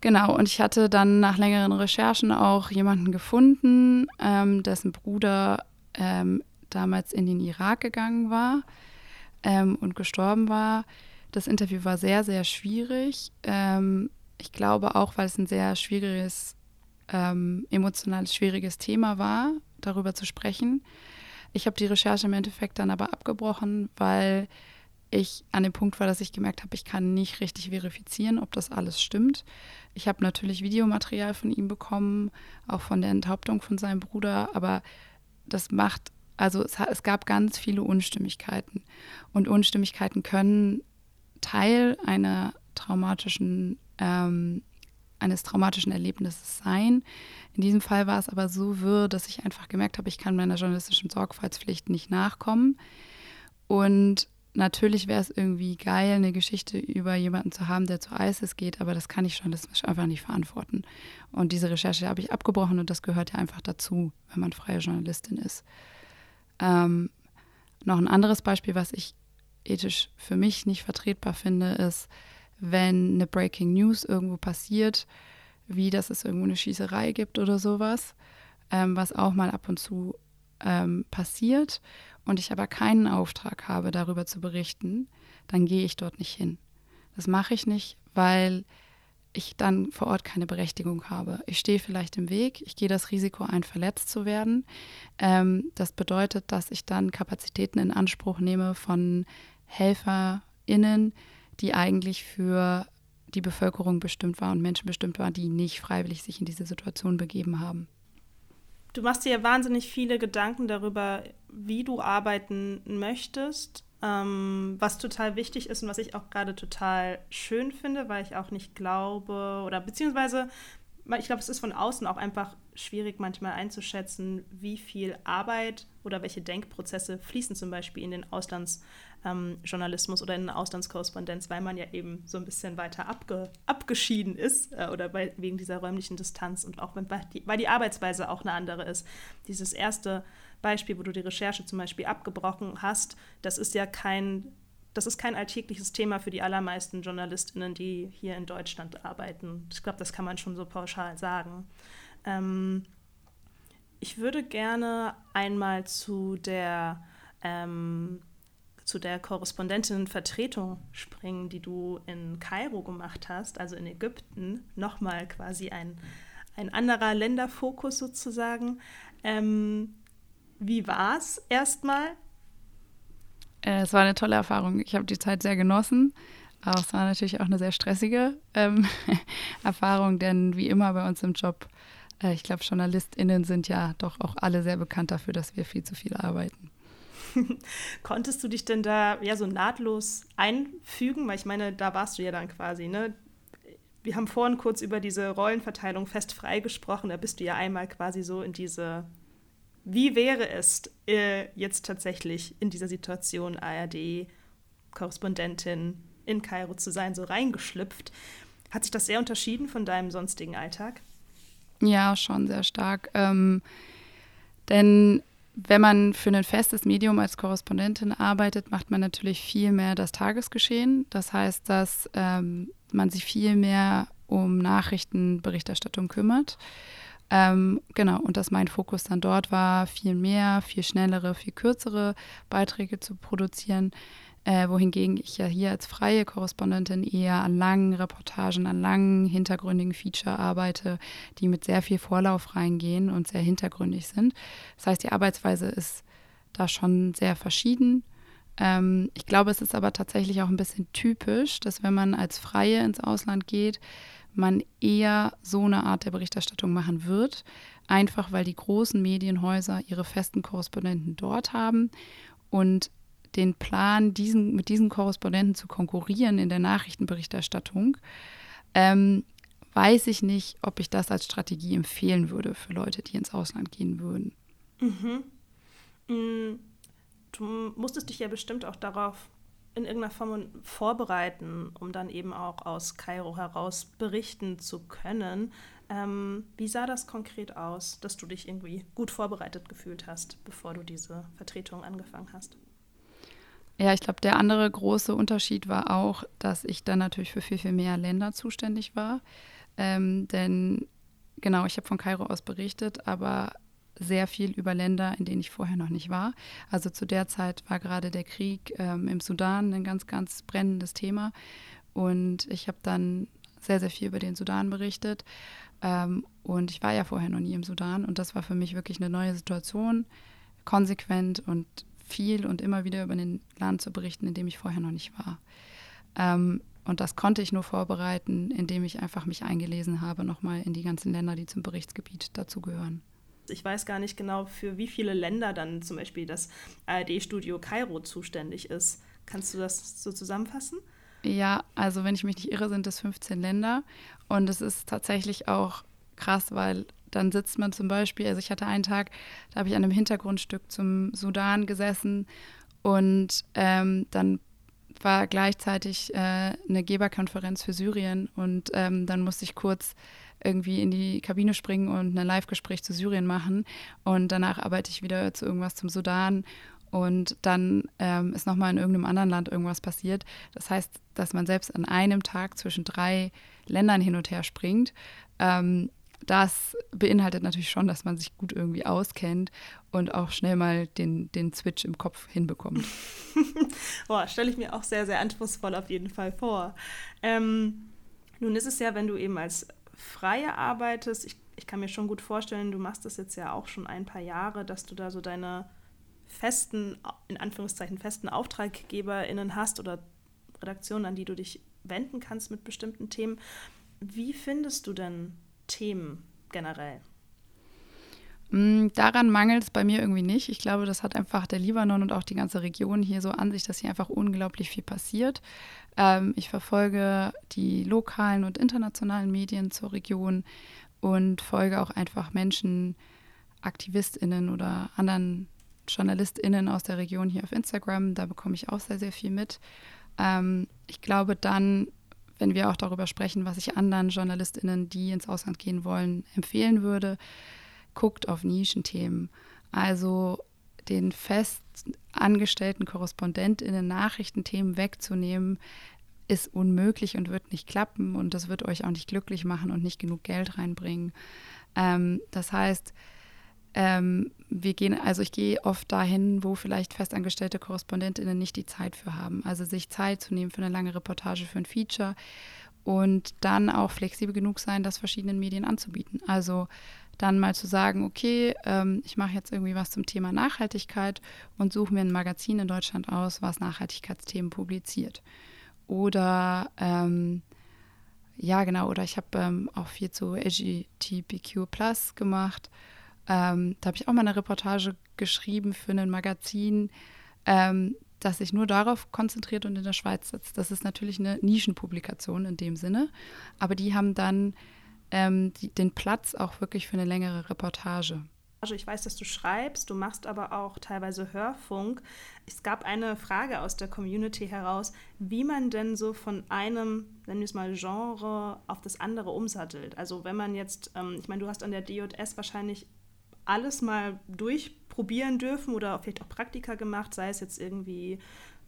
Genau, und ich hatte dann nach längeren Recherchen auch jemanden gefunden, ähm, dessen Bruder ähm, damals in den Irak gegangen war ähm, und gestorben war. Das Interview war sehr, sehr schwierig. Ähm, ich glaube auch, weil es ein sehr schwieriges, ähm, emotionales, schwieriges Thema war, darüber zu sprechen. Ich habe die Recherche im Endeffekt dann aber abgebrochen, weil ich an dem Punkt war, dass ich gemerkt habe, ich kann nicht richtig verifizieren, ob das alles stimmt. Ich habe natürlich Videomaterial von ihm bekommen, auch von der Enthauptung von seinem Bruder, aber das macht also es, es gab ganz viele Unstimmigkeiten. Und Unstimmigkeiten können Teil einer traumatischen, ähm, eines traumatischen Erlebnisses sein. In diesem Fall war es aber so wirr, dass ich einfach gemerkt habe, ich kann meiner journalistischen Sorgfaltspflicht nicht nachkommen. Und natürlich wäre es irgendwie geil, eine Geschichte über jemanden zu haben, der zu ISIS geht, aber das kann ich journalistisch einfach nicht verantworten. Und diese Recherche habe ich abgebrochen und das gehört ja einfach dazu, wenn man freie Journalistin ist. Ähm, noch ein anderes Beispiel, was ich ethisch für mich nicht vertretbar finde, ist, wenn eine Breaking News irgendwo passiert, wie dass es irgendwo eine Schießerei gibt oder sowas, ähm, was auch mal ab und zu ähm, passiert und ich aber keinen Auftrag habe, darüber zu berichten, dann gehe ich dort nicht hin. Das mache ich nicht, weil ich dann vor Ort keine Berechtigung habe. Ich stehe vielleicht im Weg, ich gehe das Risiko ein, verletzt zu werden. Ähm, das bedeutet, dass ich dann Kapazitäten in Anspruch nehme von HelferInnen, die eigentlich für die Bevölkerung bestimmt war und Menschen bestimmt waren, die nicht freiwillig sich in diese Situation begeben haben. Du machst dir ja wahnsinnig viele Gedanken darüber, wie du arbeiten möchtest ähm, was total wichtig ist und was ich auch gerade total schön finde, weil ich auch nicht glaube oder beziehungsweise, ich glaube, es ist von außen auch einfach schwierig manchmal einzuschätzen, wie viel Arbeit oder welche Denkprozesse fließen zum Beispiel in den Auslandsjournalismus ähm, oder in den Auslandskorrespondenz, weil man ja eben so ein bisschen weiter abge, abgeschieden ist äh, oder bei, wegen dieser räumlichen Distanz und auch weil, die, weil die Arbeitsweise auch eine andere ist. Dieses erste Beispiel, wo du die Recherche zum Beispiel abgebrochen hast, das ist ja kein das ist kein alltägliches Thema für die allermeisten JournalistInnen, die hier in Deutschland arbeiten. Ich glaube, das kann man schon so pauschal sagen. Ähm, ich würde gerne einmal zu der, ähm, zu der Korrespondentinnenvertretung springen, die du in Kairo gemacht hast, also in Ägypten. Nochmal quasi ein, ein anderer Länderfokus sozusagen. Ähm, wie war es erstmal? Äh, es war eine tolle Erfahrung. Ich habe die Zeit sehr genossen. Aber es war natürlich auch eine sehr stressige ähm, Erfahrung, denn wie immer bei uns im Job, äh, ich glaube, JournalistInnen sind ja doch auch alle sehr bekannt dafür, dass wir viel zu viel arbeiten. Konntest du dich denn da ja so nahtlos einfügen? Weil ich meine, da warst du ja dann quasi, ne? Wir haben vorhin kurz über diese Rollenverteilung fest frei gesprochen. Da bist du ja einmal quasi so in diese wie wäre es äh, jetzt tatsächlich in dieser Situation ARD-Korrespondentin in Kairo zu sein, so reingeschlüpft? Hat sich das sehr unterschieden von deinem sonstigen Alltag? Ja, schon sehr stark. Ähm, denn wenn man für ein festes Medium als Korrespondentin arbeitet, macht man natürlich viel mehr das Tagesgeschehen. Das heißt, dass ähm, man sich viel mehr um Nachrichtenberichterstattung kümmert. Ähm, genau, und dass mein Fokus dann dort war, viel mehr, viel schnellere, viel kürzere Beiträge zu produzieren. Äh, wohingegen ich ja hier als freie Korrespondentin eher an langen Reportagen, an langen hintergründigen Feature arbeite, die mit sehr viel Vorlauf reingehen und sehr hintergründig sind. Das heißt, die Arbeitsweise ist da schon sehr verschieden. Ähm, ich glaube, es ist aber tatsächlich auch ein bisschen typisch, dass wenn man als Freie ins Ausland geht, man eher so eine Art der Berichterstattung machen wird, einfach weil die großen Medienhäuser ihre festen Korrespondenten dort haben und den Plan, diesen, mit diesen Korrespondenten zu konkurrieren in der Nachrichtenberichterstattung, ähm, weiß ich nicht, ob ich das als Strategie empfehlen würde für Leute, die ins Ausland gehen würden. Mhm. Mm, du musstest dich ja bestimmt auch darauf in irgendeiner Form vorbereiten, um dann eben auch aus Kairo heraus berichten zu können. Ähm, wie sah das konkret aus, dass du dich irgendwie gut vorbereitet gefühlt hast, bevor du diese Vertretung angefangen hast? Ja, ich glaube, der andere große Unterschied war auch, dass ich dann natürlich für viel, viel mehr Länder zuständig war. Ähm, denn genau, ich habe von Kairo aus berichtet, aber sehr viel über Länder, in denen ich vorher noch nicht war. Also zu der Zeit war gerade der Krieg ähm, im Sudan ein ganz, ganz brennendes Thema. Und ich habe dann sehr, sehr viel über den Sudan berichtet. Ähm, und ich war ja vorher noch nie im Sudan. Und das war für mich wirklich eine neue Situation, konsequent und viel und immer wieder über den Land zu berichten, in dem ich vorher noch nicht war. Ähm, und das konnte ich nur vorbereiten, indem ich einfach mich eingelesen habe, nochmal in die ganzen Länder, die zum Berichtsgebiet dazugehören. Ich weiß gar nicht genau, für wie viele Länder dann zum Beispiel das ARD-Studio Kairo zuständig ist. Kannst du das so zusammenfassen? Ja, also wenn ich mich nicht irre, sind es 15 Länder. Und es ist tatsächlich auch krass, weil dann sitzt man zum Beispiel, also ich hatte einen Tag, da habe ich an einem Hintergrundstück zum Sudan gesessen und ähm, dann war gleichzeitig äh, eine Geberkonferenz für Syrien und ähm, dann musste ich kurz irgendwie in die Kabine springen und ein Live-Gespräch zu Syrien machen. Und danach arbeite ich wieder zu irgendwas zum Sudan. Und dann ähm, ist nochmal in irgendeinem anderen Land irgendwas passiert. Das heißt, dass man selbst an einem Tag zwischen drei Ländern hin und her springt. Ähm, das beinhaltet natürlich schon, dass man sich gut irgendwie auskennt und auch schnell mal den, den Switch im Kopf hinbekommt. Boah, stelle ich mir auch sehr, sehr anspruchsvoll auf jeden Fall vor. Ähm, nun ist es ja, wenn du eben als Freie arbeitest, ich, ich kann mir schon gut vorstellen, du machst das jetzt ja auch schon ein paar Jahre, dass du da so deine festen, in Anführungszeichen festen AuftraggeberInnen hast oder Redaktionen, an die du dich wenden kannst mit bestimmten Themen. Wie findest du denn Themen generell? Mm, daran mangelt es bei mir irgendwie nicht. Ich glaube, das hat einfach der Libanon und auch die ganze Region hier so an sich, dass hier einfach unglaublich viel passiert. Ähm, ich verfolge die lokalen und internationalen Medien zur Region und folge auch einfach Menschen, AktivistInnen oder anderen JournalistInnen aus der Region hier auf Instagram. Da bekomme ich auch sehr, sehr viel mit. Ähm, ich glaube dann, wenn wir auch darüber sprechen, was ich anderen JournalistInnen, die ins Ausland gehen wollen, empfehlen würde, guckt auf Nischenthemen. Also den fest angestellten KorrespondentInnen Nachrichtenthemen wegzunehmen, ist unmöglich und wird nicht klappen und das wird euch auch nicht glücklich machen und nicht genug Geld reinbringen. Ähm, das heißt, ähm, wir gehen, also ich gehe oft dahin, wo vielleicht festangestellte KorrespondentInnen nicht die Zeit für haben. Also sich Zeit zu nehmen für eine lange Reportage, für ein Feature und dann auch flexibel genug sein, das verschiedenen Medien anzubieten. Also dann mal zu sagen, okay, ähm, ich mache jetzt irgendwie was zum Thema Nachhaltigkeit und suche mir ein Magazin in Deutschland aus, was Nachhaltigkeitsthemen publiziert. Oder ähm, ja, genau, oder ich habe ähm, auch viel zu LGBTQ gemacht ähm, da habe ich auch mal eine Reportage geschrieben für ein Magazin, ähm, das sich nur darauf konzentriert und in der Schweiz sitzt. Das ist natürlich eine Nischenpublikation in dem Sinne, aber die haben dann ähm, die, den Platz auch wirklich für eine längere Reportage. Also ich weiß, dass du schreibst, du machst aber auch teilweise Hörfunk. Es gab eine Frage aus der Community heraus, wie man denn so von einem, nennen wir es mal, Genre auf das andere umsattelt. Also wenn man jetzt, ähm, ich meine, du hast an der DJS wahrscheinlich alles mal durchprobieren dürfen oder vielleicht auch Praktika gemacht, sei es jetzt irgendwie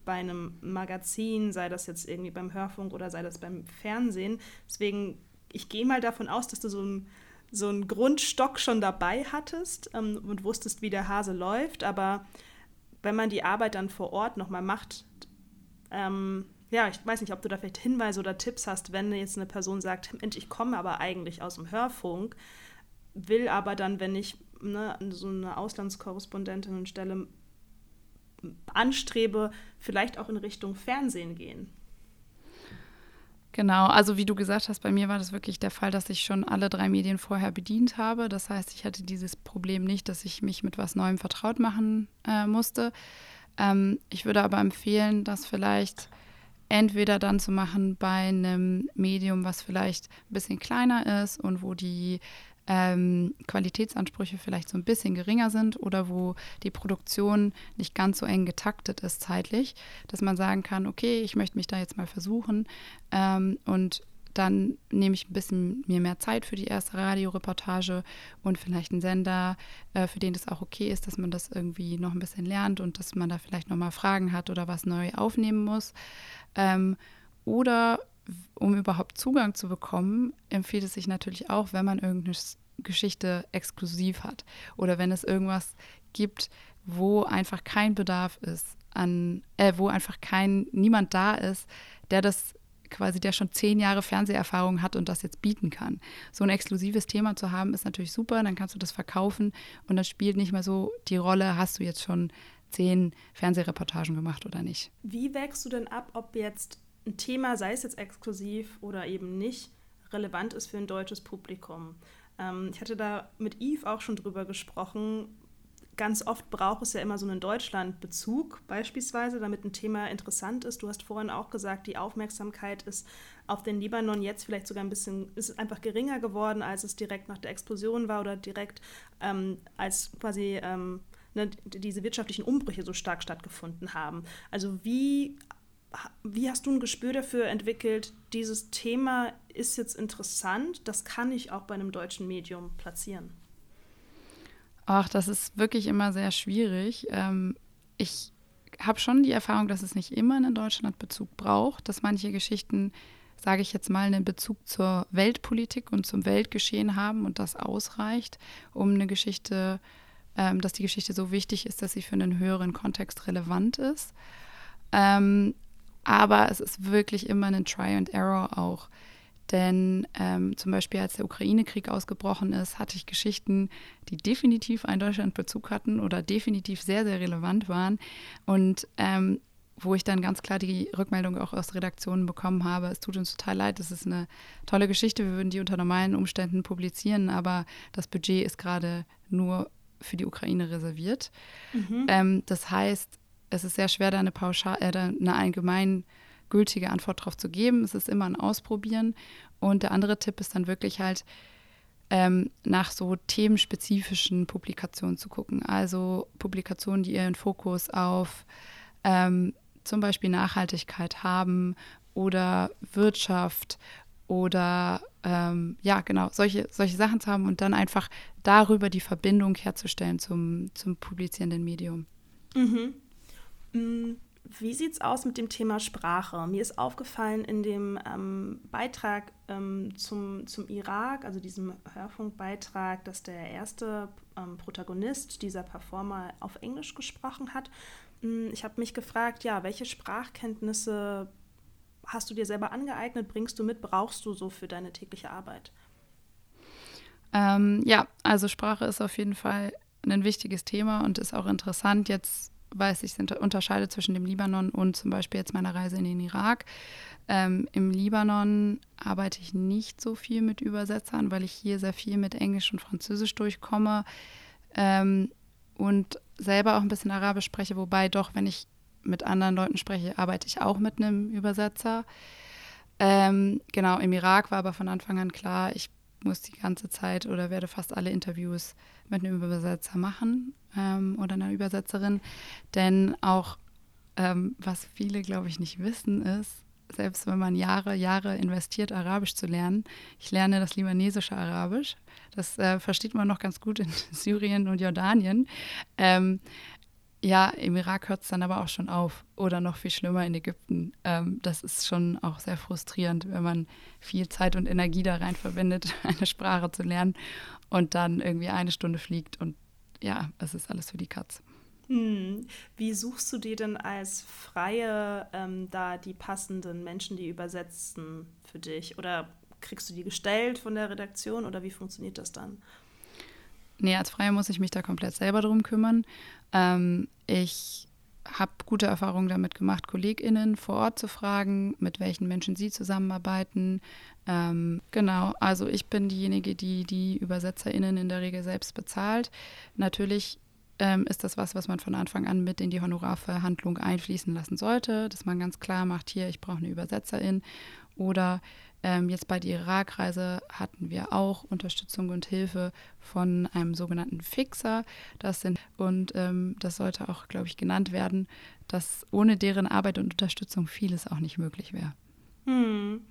bei einem Magazin, sei das jetzt irgendwie beim Hörfunk oder sei das beim Fernsehen. Deswegen, ich gehe mal davon aus, dass du so einen so einen Grundstock schon dabei hattest ähm, und wusstest, wie der Hase läuft. Aber wenn man die Arbeit dann vor Ort nochmal macht, ähm, ja, ich weiß nicht, ob du da vielleicht Hinweise oder Tipps hast, wenn jetzt eine Person sagt, Mensch, ich komme aber eigentlich aus dem Hörfunk, will aber dann, wenn ich ne, so eine Auslandskorrespondentinnenstelle anstrebe, vielleicht auch in Richtung Fernsehen gehen. Genau, also wie du gesagt hast, bei mir war das wirklich der Fall, dass ich schon alle drei Medien vorher bedient habe. Das heißt, ich hatte dieses Problem nicht, dass ich mich mit was Neuem vertraut machen äh, musste. Ähm, ich würde aber empfehlen, das vielleicht entweder dann zu machen bei einem Medium, was vielleicht ein bisschen kleiner ist und wo die ähm, Qualitätsansprüche vielleicht so ein bisschen geringer sind oder wo die Produktion nicht ganz so eng getaktet ist zeitlich, dass man sagen kann, okay, ich möchte mich da jetzt mal versuchen ähm, und dann nehme ich ein bisschen mir mehr Zeit für die erste Radioreportage und vielleicht einen Sender, äh, für den das auch okay ist, dass man das irgendwie noch ein bisschen lernt und dass man da vielleicht nochmal Fragen hat oder was neu aufnehmen muss. Ähm, oder um überhaupt Zugang zu bekommen, empfiehlt es sich natürlich auch, wenn man irgendeine Geschichte exklusiv hat oder wenn es irgendwas gibt, wo einfach kein Bedarf ist an, äh, wo einfach kein niemand da ist, der das quasi, der schon zehn Jahre Fernseherfahrung hat und das jetzt bieten kann. So ein exklusives Thema zu haben, ist natürlich super, dann kannst du das verkaufen und dann spielt nicht mehr so die Rolle, hast du jetzt schon zehn Fernsehreportagen gemacht oder nicht. Wie wägst du denn ab, ob jetzt ein Thema, sei es jetzt exklusiv oder eben nicht, relevant ist für ein deutsches Publikum. Ähm, ich hatte da mit Yves auch schon drüber gesprochen. Ganz oft braucht es ja immer so einen Deutschland-Bezug, beispielsweise, damit ein Thema interessant ist. Du hast vorhin auch gesagt, die Aufmerksamkeit ist auf den Libanon jetzt vielleicht sogar ein bisschen, ist einfach geringer geworden, als es direkt nach der Explosion war oder direkt ähm, als quasi ähm, ne, diese wirtschaftlichen Umbrüche so stark stattgefunden haben. Also wie wie hast du ein Gespür dafür entwickelt, dieses Thema ist jetzt interessant, das kann ich auch bei einem deutschen Medium platzieren? Ach, das ist wirklich immer sehr schwierig. Ähm, ich habe schon die Erfahrung, dass es nicht immer einen Deutschlandbezug braucht, dass manche Geschichten, sage ich jetzt mal, einen Bezug zur Weltpolitik und zum Weltgeschehen haben und das ausreicht, um eine Geschichte, ähm, dass die Geschichte so wichtig ist, dass sie für einen höheren Kontext relevant ist. Ähm, aber es ist wirklich immer ein Try and Error auch. Denn ähm, zum Beispiel, als der Ukraine-Krieg ausgebrochen ist, hatte ich Geschichten, die definitiv einen Deutschlandbezug hatten oder definitiv sehr, sehr relevant waren. Und ähm, wo ich dann ganz klar die Rückmeldung auch aus Redaktionen bekommen habe, es tut uns total leid, das ist eine tolle Geschichte, wir würden die unter normalen Umständen publizieren, aber das Budget ist gerade nur für die Ukraine reserviert. Mhm. Ähm, das heißt, es ist sehr schwer, da eine, äh, eine allgemeingültige Antwort drauf zu geben. Es ist immer ein Ausprobieren. Und der andere Tipp ist dann wirklich halt, ähm, nach so themenspezifischen Publikationen zu gucken. Also Publikationen, die ihren Fokus auf ähm, zum Beispiel Nachhaltigkeit haben oder Wirtschaft oder ähm, ja, genau, solche, solche Sachen zu haben und dann einfach darüber die Verbindung herzustellen zum, zum publizierenden Medium. Mhm. Mm, wie sieht es aus mit dem Thema Sprache? Mir ist aufgefallen in dem ähm, Beitrag ähm, zum, zum Irak, also diesem Hörfunkbeitrag, dass der erste ähm, Protagonist, dieser Performer, auf Englisch gesprochen hat. Mm, ich habe mich gefragt, ja, welche Sprachkenntnisse hast du dir selber angeeignet, bringst du mit, brauchst du so für deine tägliche Arbeit? Ähm, ja, also Sprache ist auf jeden Fall ein wichtiges Thema und ist auch interessant. Jetzt weiß ich, es unterscheidet zwischen dem Libanon und zum Beispiel jetzt meiner Reise in den Irak. Ähm, Im Libanon arbeite ich nicht so viel mit Übersetzern, weil ich hier sehr viel mit Englisch und Französisch durchkomme ähm, und selber auch ein bisschen Arabisch spreche, wobei doch, wenn ich mit anderen Leuten spreche, arbeite ich auch mit einem Übersetzer. Ähm, genau, im Irak war aber von Anfang an klar, ich muss die ganze Zeit oder werde fast alle Interviews mit einem Übersetzer machen ähm, oder einer Übersetzerin. Denn auch, ähm, was viele, glaube ich, nicht wissen, ist, selbst wenn man Jahre, Jahre investiert, Arabisch zu lernen, ich lerne das libanesische Arabisch. Das äh, versteht man noch ganz gut in Syrien und Jordanien. Ähm, ja, im Irak hört es dann aber auch schon auf oder noch viel schlimmer in Ägypten. Ähm, das ist schon auch sehr frustrierend, wenn man viel Zeit und Energie da rein verwendet, eine Sprache zu lernen und dann irgendwie eine Stunde fliegt und ja, es ist alles für die Katz. Hm. Wie suchst du dir denn als Freie ähm, da die passenden Menschen, die übersetzen für dich? Oder kriegst du die gestellt von der Redaktion oder wie funktioniert das dann? Nee, als Freie muss ich mich da komplett selber drum kümmern. Ähm, ich habe gute Erfahrungen damit gemacht, KollegInnen vor Ort zu fragen, mit welchen Menschen sie zusammenarbeiten. Ähm, genau, also ich bin diejenige, die die ÜbersetzerInnen in der Regel selbst bezahlt. Natürlich ähm, ist das was, was man von Anfang an mit in die Honorarverhandlung einfließen lassen sollte, dass man ganz klar macht, hier, ich brauche eine Übersetzerin oder ähm, jetzt bei der Irakreise hatten wir auch Unterstützung und Hilfe von einem sogenannten Fixer. Das sind, und ähm, das sollte auch, glaube ich, genannt werden, dass ohne deren Arbeit und Unterstützung vieles auch nicht möglich wäre. Hm.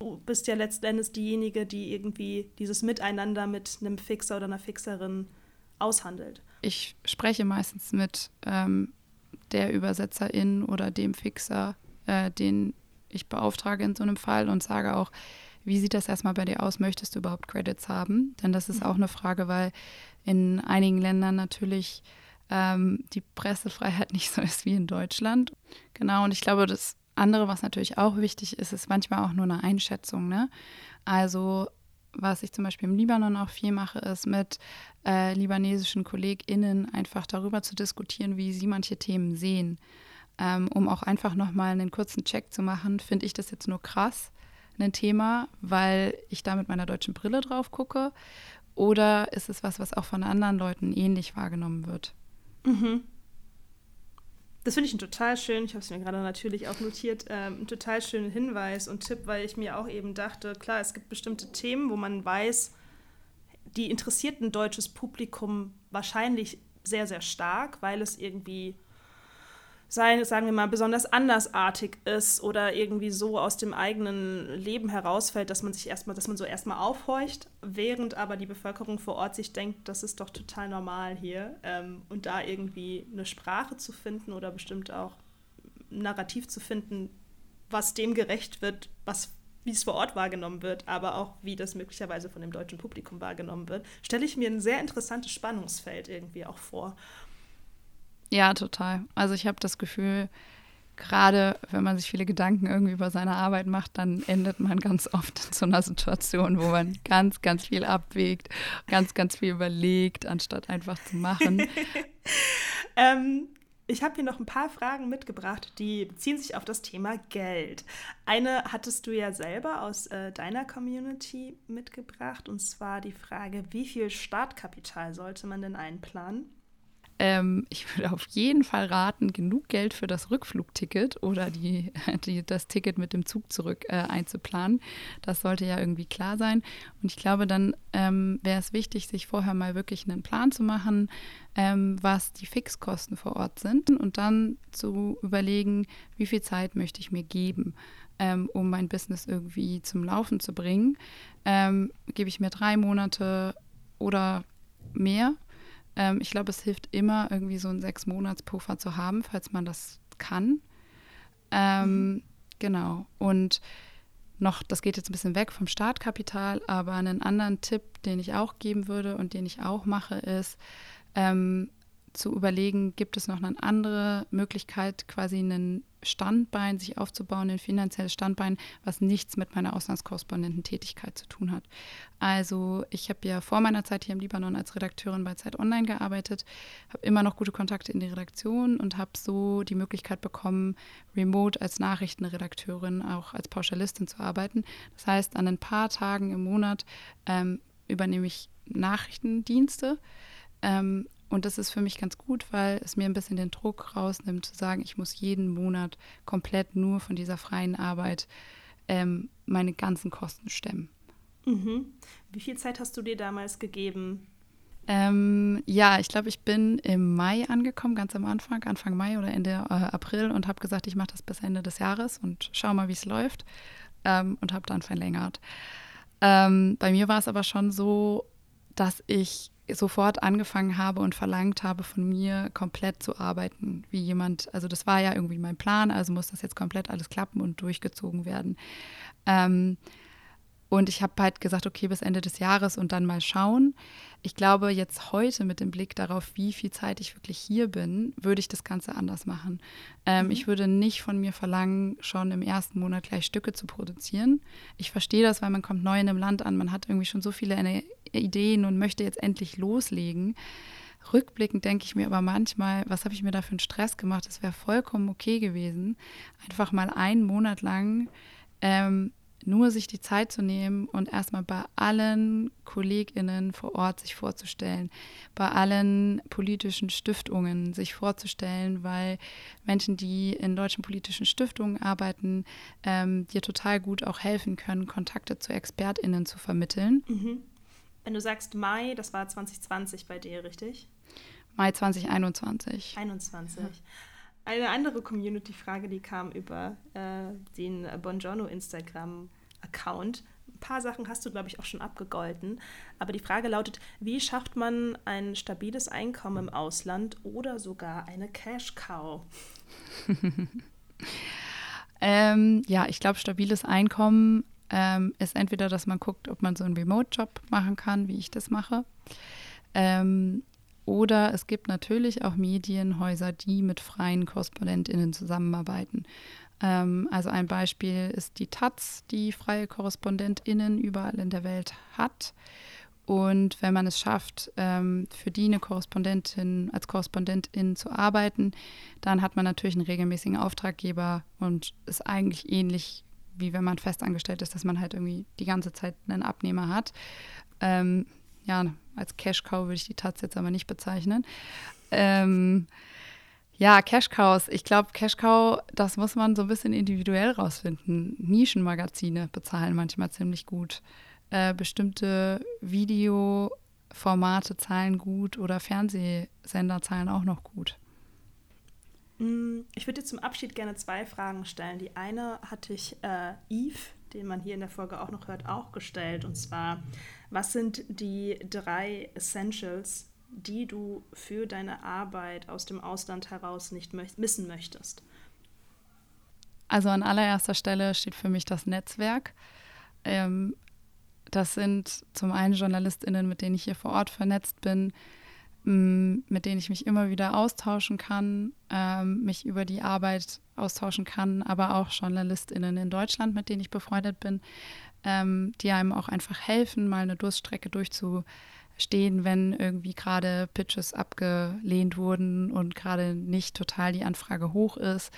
Du bist ja letzten Endes diejenige, die irgendwie dieses Miteinander mit einem Fixer oder einer Fixerin aushandelt. Ich spreche meistens mit ähm, der Übersetzerin oder dem Fixer, äh, den ich beauftrage in so einem Fall und sage auch, wie sieht das erstmal bei dir aus? Möchtest du überhaupt Credits haben? Denn das ist auch eine Frage, weil in einigen Ländern natürlich ähm, die Pressefreiheit nicht so ist wie in Deutschland. Genau, und ich glaube, das andere, was natürlich auch wichtig ist, ist manchmal auch nur eine Einschätzung. Ne? Also was ich zum Beispiel im Libanon auch viel mache, ist mit äh, libanesischen KollegInnen einfach darüber zu diskutieren, wie sie manche Themen sehen ähm, um auch einfach nochmal einen kurzen Check zu machen, finde ich das jetzt nur krass, ein Thema, weil ich da mit meiner deutschen Brille drauf gucke? Oder ist es was, was auch von anderen Leuten ähnlich wahrgenommen wird? Mhm. Das finde ich einen total schön, ich habe es mir gerade natürlich auch notiert, ähm, einen total schönen Hinweis und Tipp, weil ich mir auch eben dachte, klar, es gibt bestimmte Themen, wo man weiß, die interessiert ein deutsches Publikum wahrscheinlich sehr, sehr stark, weil es irgendwie sein, sagen wir mal, besonders andersartig ist oder irgendwie so aus dem eigenen Leben herausfällt, dass man sich erstmal, dass man so erstmal aufhorcht, während aber die Bevölkerung vor Ort sich denkt, das ist doch total normal hier. Ähm, und da irgendwie eine Sprache zu finden oder bestimmt auch ein Narrativ zu finden, was dem gerecht wird, was wie es vor Ort wahrgenommen wird, aber auch wie das möglicherweise von dem deutschen Publikum wahrgenommen wird, stelle ich mir ein sehr interessantes Spannungsfeld irgendwie auch vor. Ja, total. Also ich habe das Gefühl, gerade wenn man sich viele Gedanken irgendwie über seine Arbeit macht, dann endet man ganz oft in so einer Situation, wo man ganz, ganz viel abwägt, ganz, ganz viel überlegt, anstatt einfach zu machen. ähm, ich habe hier noch ein paar Fragen mitgebracht, die beziehen sich auf das Thema Geld. Eine hattest du ja selber aus äh, deiner Community mitgebracht, und zwar die Frage, wie viel Startkapital sollte man denn einplanen? Ähm, ich würde auf jeden Fall raten, genug Geld für das Rückflugticket oder die, die das Ticket mit dem Zug zurück äh, einzuplanen. Das sollte ja irgendwie klar sein. Und ich glaube, dann ähm, wäre es wichtig, sich vorher mal wirklich einen Plan zu machen, ähm, was die Fixkosten vor Ort sind und dann zu überlegen, wie viel Zeit möchte ich mir geben. Ähm, um mein Business irgendwie zum Laufen zu bringen, ähm, gebe ich mir drei Monate oder mehr ähm, ich glaube, es hilft immer, irgendwie so einen Sechs-Monats-Puffer zu haben, falls man das kann. Ähm, mhm. Genau. Und noch, das geht jetzt ein bisschen weg vom Startkapital, aber einen anderen Tipp, den ich auch geben würde und den ich auch mache, ist, ähm, zu überlegen, gibt es noch eine andere Möglichkeit, quasi einen Standbein sich aufzubauen, ein finanzielles Standbein, was nichts mit meiner Auslandskorrespondententätigkeit zu tun hat. Also ich habe ja vor meiner Zeit hier im Libanon als Redakteurin bei Zeit Online gearbeitet, habe immer noch gute Kontakte in die Redaktion und habe so die Möglichkeit bekommen, remote als Nachrichtenredakteurin, auch als Pauschalistin zu arbeiten. Das heißt, an ein paar Tagen im Monat ähm, übernehme ich Nachrichtendienste. Ähm, und das ist für mich ganz gut, weil es mir ein bisschen den Druck rausnimmt, zu sagen, ich muss jeden Monat komplett nur von dieser freien Arbeit ähm, meine ganzen Kosten stemmen. Mhm. Wie viel Zeit hast du dir damals gegeben? Ähm, ja, ich glaube, ich bin im Mai angekommen, ganz am Anfang, Anfang Mai oder Ende äh, April und habe gesagt, ich mache das bis Ende des Jahres und schau mal, wie es läuft ähm, und habe dann verlängert. Ähm, bei mir war es aber schon so, dass ich sofort angefangen habe und verlangt habe von mir, komplett zu arbeiten, wie jemand, also das war ja irgendwie mein Plan, also muss das jetzt komplett alles klappen und durchgezogen werden. Ähm, und ich habe halt gesagt, okay, bis Ende des Jahres und dann mal schauen. Ich glaube, jetzt heute mit dem Blick darauf, wie viel Zeit ich wirklich hier bin, würde ich das Ganze anders machen. Ähm, mhm. Ich würde nicht von mir verlangen, schon im ersten Monat gleich Stücke zu produzieren. Ich verstehe das, weil man kommt neu in einem Land an, man hat irgendwie schon so viele Ideen und möchte jetzt endlich loslegen. Rückblickend denke ich mir aber manchmal, was habe ich mir da für einen Stress gemacht? Es wäre vollkommen okay gewesen, einfach mal einen Monat lang ähm, nur sich die Zeit zu nehmen und erstmal bei allen KollegInnen vor Ort sich vorzustellen, bei allen politischen Stiftungen sich vorzustellen, weil Menschen, die in deutschen politischen Stiftungen arbeiten, ähm, dir total gut auch helfen können, Kontakte zu ExpertInnen zu vermitteln. Mhm. Wenn du sagst Mai, das war 2020 bei dir, richtig? Mai 2021. 21. Ja. Eine andere Community-Frage, die kam über äh, den Bongiorno Instagram-Account. Ein paar Sachen hast du, glaube ich, auch schon abgegolten. Aber die Frage lautet, wie schafft man ein stabiles Einkommen im Ausland oder sogar eine Cash-Cow? ähm, ja, ich glaube, stabiles Einkommen ähm, ist entweder, dass man guckt, ob man so einen Remote-Job machen kann, wie ich das mache. Ähm, oder es gibt natürlich auch Medienhäuser, die mit freien KorrespondentInnen zusammenarbeiten. Ähm, also ein Beispiel ist die Taz, die freie KorrespondentInnen überall in der Welt hat. Und wenn man es schafft, ähm, für die eine Korrespondentin als Korrespondentin zu arbeiten, dann hat man natürlich einen regelmäßigen Auftraggeber und ist eigentlich ähnlich wie wenn man festangestellt ist, dass man halt irgendwie die ganze Zeit einen Abnehmer hat. Ja, als Cash-Cow würde ich die Taz jetzt aber nicht bezeichnen. Ähm, ja, Cash-Cows. Ich glaube, Cash-Cow, das muss man so ein bisschen individuell rausfinden. Nischenmagazine bezahlen manchmal ziemlich gut. Äh, bestimmte Videoformate zahlen gut oder Fernsehsender zahlen auch noch gut. Mm, ich würde dir zum Abschied gerne zwei Fragen stellen. Die eine hatte ich äh, Eve, den man hier in der Folge auch noch hört, auch gestellt. Und zwar, was sind die drei Essentials, die du für deine Arbeit aus dem Ausland heraus nicht mö missen möchtest? Also an allererster Stelle steht für mich das Netzwerk. Ähm, das sind zum einen JournalistInnen, mit denen ich hier vor Ort vernetzt bin, mit denen ich mich immer wieder austauschen kann, ähm, mich über die Arbeit austauschen kann, aber auch JournalistInnen in Deutschland, mit denen ich befreundet bin, ähm, die einem auch einfach helfen, mal eine Durststrecke durchzustehen, wenn irgendwie gerade Pitches abgelehnt wurden und gerade nicht total die Anfrage hoch ist.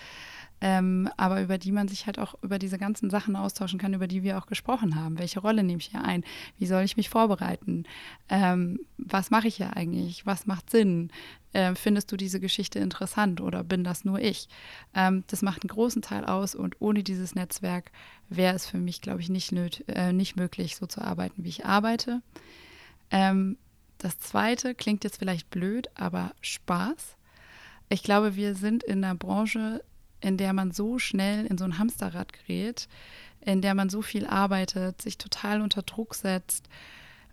Ähm, aber über die man sich halt auch über diese ganzen Sachen austauschen kann, über die wir auch gesprochen haben. Welche Rolle nehme ich hier ein? Wie soll ich mich vorbereiten? Ähm, was mache ich hier eigentlich? Was macht Sinn? äh, findest du diese Geschichte interessant oder bin das nur ich? Ähm, das macht einen großen Teil aus und ohne dieses Netzwerk wäre es für mich, glaube ich, nicht, äh, nicht möglich, so zu arbeiten, wie ich arbeite. Ähm, das zweite klingt jetzt vielleicht blöd, aber Spaß. Ich glaube, wir sind in einer Branche, in der man so schnell in so ein Hamsterrad gerät, in der man so viel arbeitet, sich total unter Druck setzt,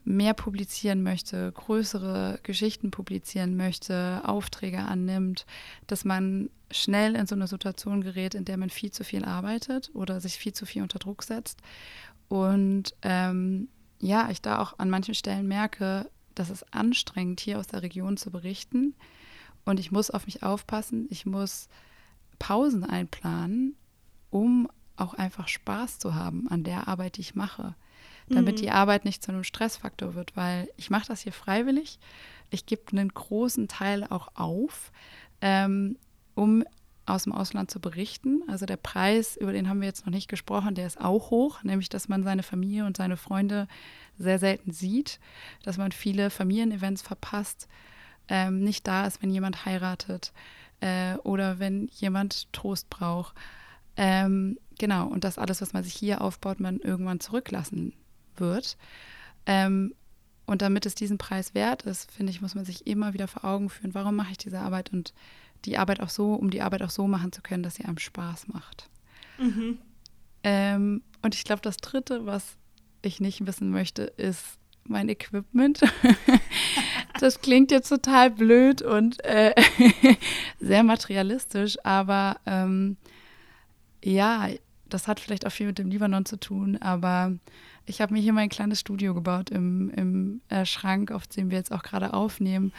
mehr publizieren möchte, größere Geschichten publizieren möchte, Aufträge annimmt, dass man schnell in so eine Situation gerät, in der man viel zu viel arbeitet oder sich viel zu viel unter Druck setzt. Und ähm, ja, ich da auch an manchen Stellen merke, dass es anstrengend, hier aus der Region zu berichten. Und ich muss auf mich aufpassen. Ich muss Pausen einplanen, um auch einfach Spaß zu haben an der Arbeit, die ich mache. Damit mhm. die Arbeit nicht zu einem Stressfaktor wird, weil ich mache das hier freiwillig. Ich gebe einen großen Teil auch auf, ähm, um aus dem Ausland zu berichten. Also der Preis, über den haben wir jetzt noch nicht gesprochen, der ist auch hoch, nämlich dass man seine Familie und seine Freunde sehr selten sieht, dass man viele Familienevents verpasst, ähm, nicht da ist, wenn jemand heiratet äh, oder wenn jemand Trost braucht. Ähm, genau, und das alles, was man sich hier aufbaut, man irgendwann zurücklassen wird. Ähm, und damit es diesen Preis wert ist, finde ich, muss man sich immer wieder vor Augen führen, warum mache ich diese Arbeit und die Arbeit auch so, um die Arbeit auch so machen zu können, dass sie einem Spaß macht. Mhm. Ähm, und ich glaube, das Dritte, was ich nicht wissen möchte, ist mein Equipment. das klingt jetzt total blöd und äh, sehr materialistisch, aber ähm, ja, das hat vielleicht auch viel mit dem Libanon zu tun, aber ich habe mir hier mein kleines Studio gebaut im, im äh, Schrank, auf dem wir jetzt auch gerade aufnehmen.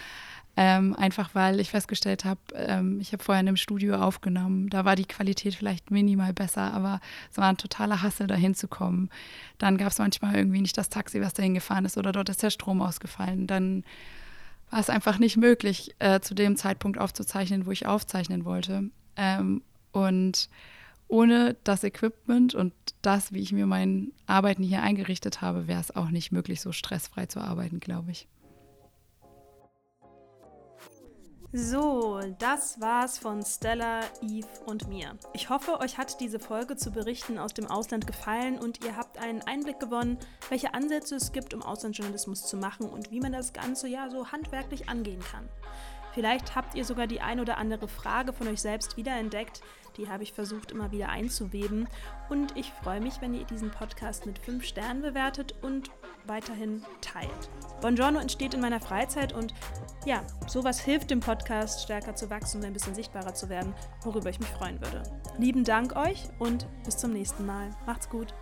Ähm, einfach weil ich festgestellt habe, ähm, ich habe vorher in einem Studio aufgenommen, da war die Qualität vielleicht minimal besser, aber es war ein totaler Hassel, da hinzukommen. Dann gab es manchmal irgendwie nicht das Taxi, was dahin gefahren ist, oder dort ist der Strom ausgefallen. Dann war es einfach nicht möglich, äh, zu dem Zeitpunkt aufzuzeichnen, wo ich aufzeichnen wollte. Ähm, und ohne das Equipment und das, wie ich mir mein Arbeiten hier eingerichtet habe, wäre es auch nicht möglich, so stressfrei zu arbeiten, glaube ich. So, das war's von Stella, Eve und mir. Ich hoffe, euch hat diese Folge zu Berichten aus dem Ausland gefallen und ihr habt einen Einblick gewonnen, welche Ansätze es gibt, um Auslandsjournalismus zu machen und wie man das Ganze ja so handwerklich angehen kann. Vielleicht habt ihr sogar die ein oder andere Frage von euch selbst wiederentdeckt, die habe ich versucht immer wieder einzuweben. Und ich freue mich, wenn ihr diesen Podcast mit 5 Sternen bewertet und weiterhin teilt. Buongiorno entsteht in meiner Freizeit und ja, sowas hilft dem Podcast stärker zu wachsen und ein bisschen sichtbarer zu werden, worüber ich mich freuen würde. Lieben Dank euch und bis zum nächsten Mal. Macht's gut.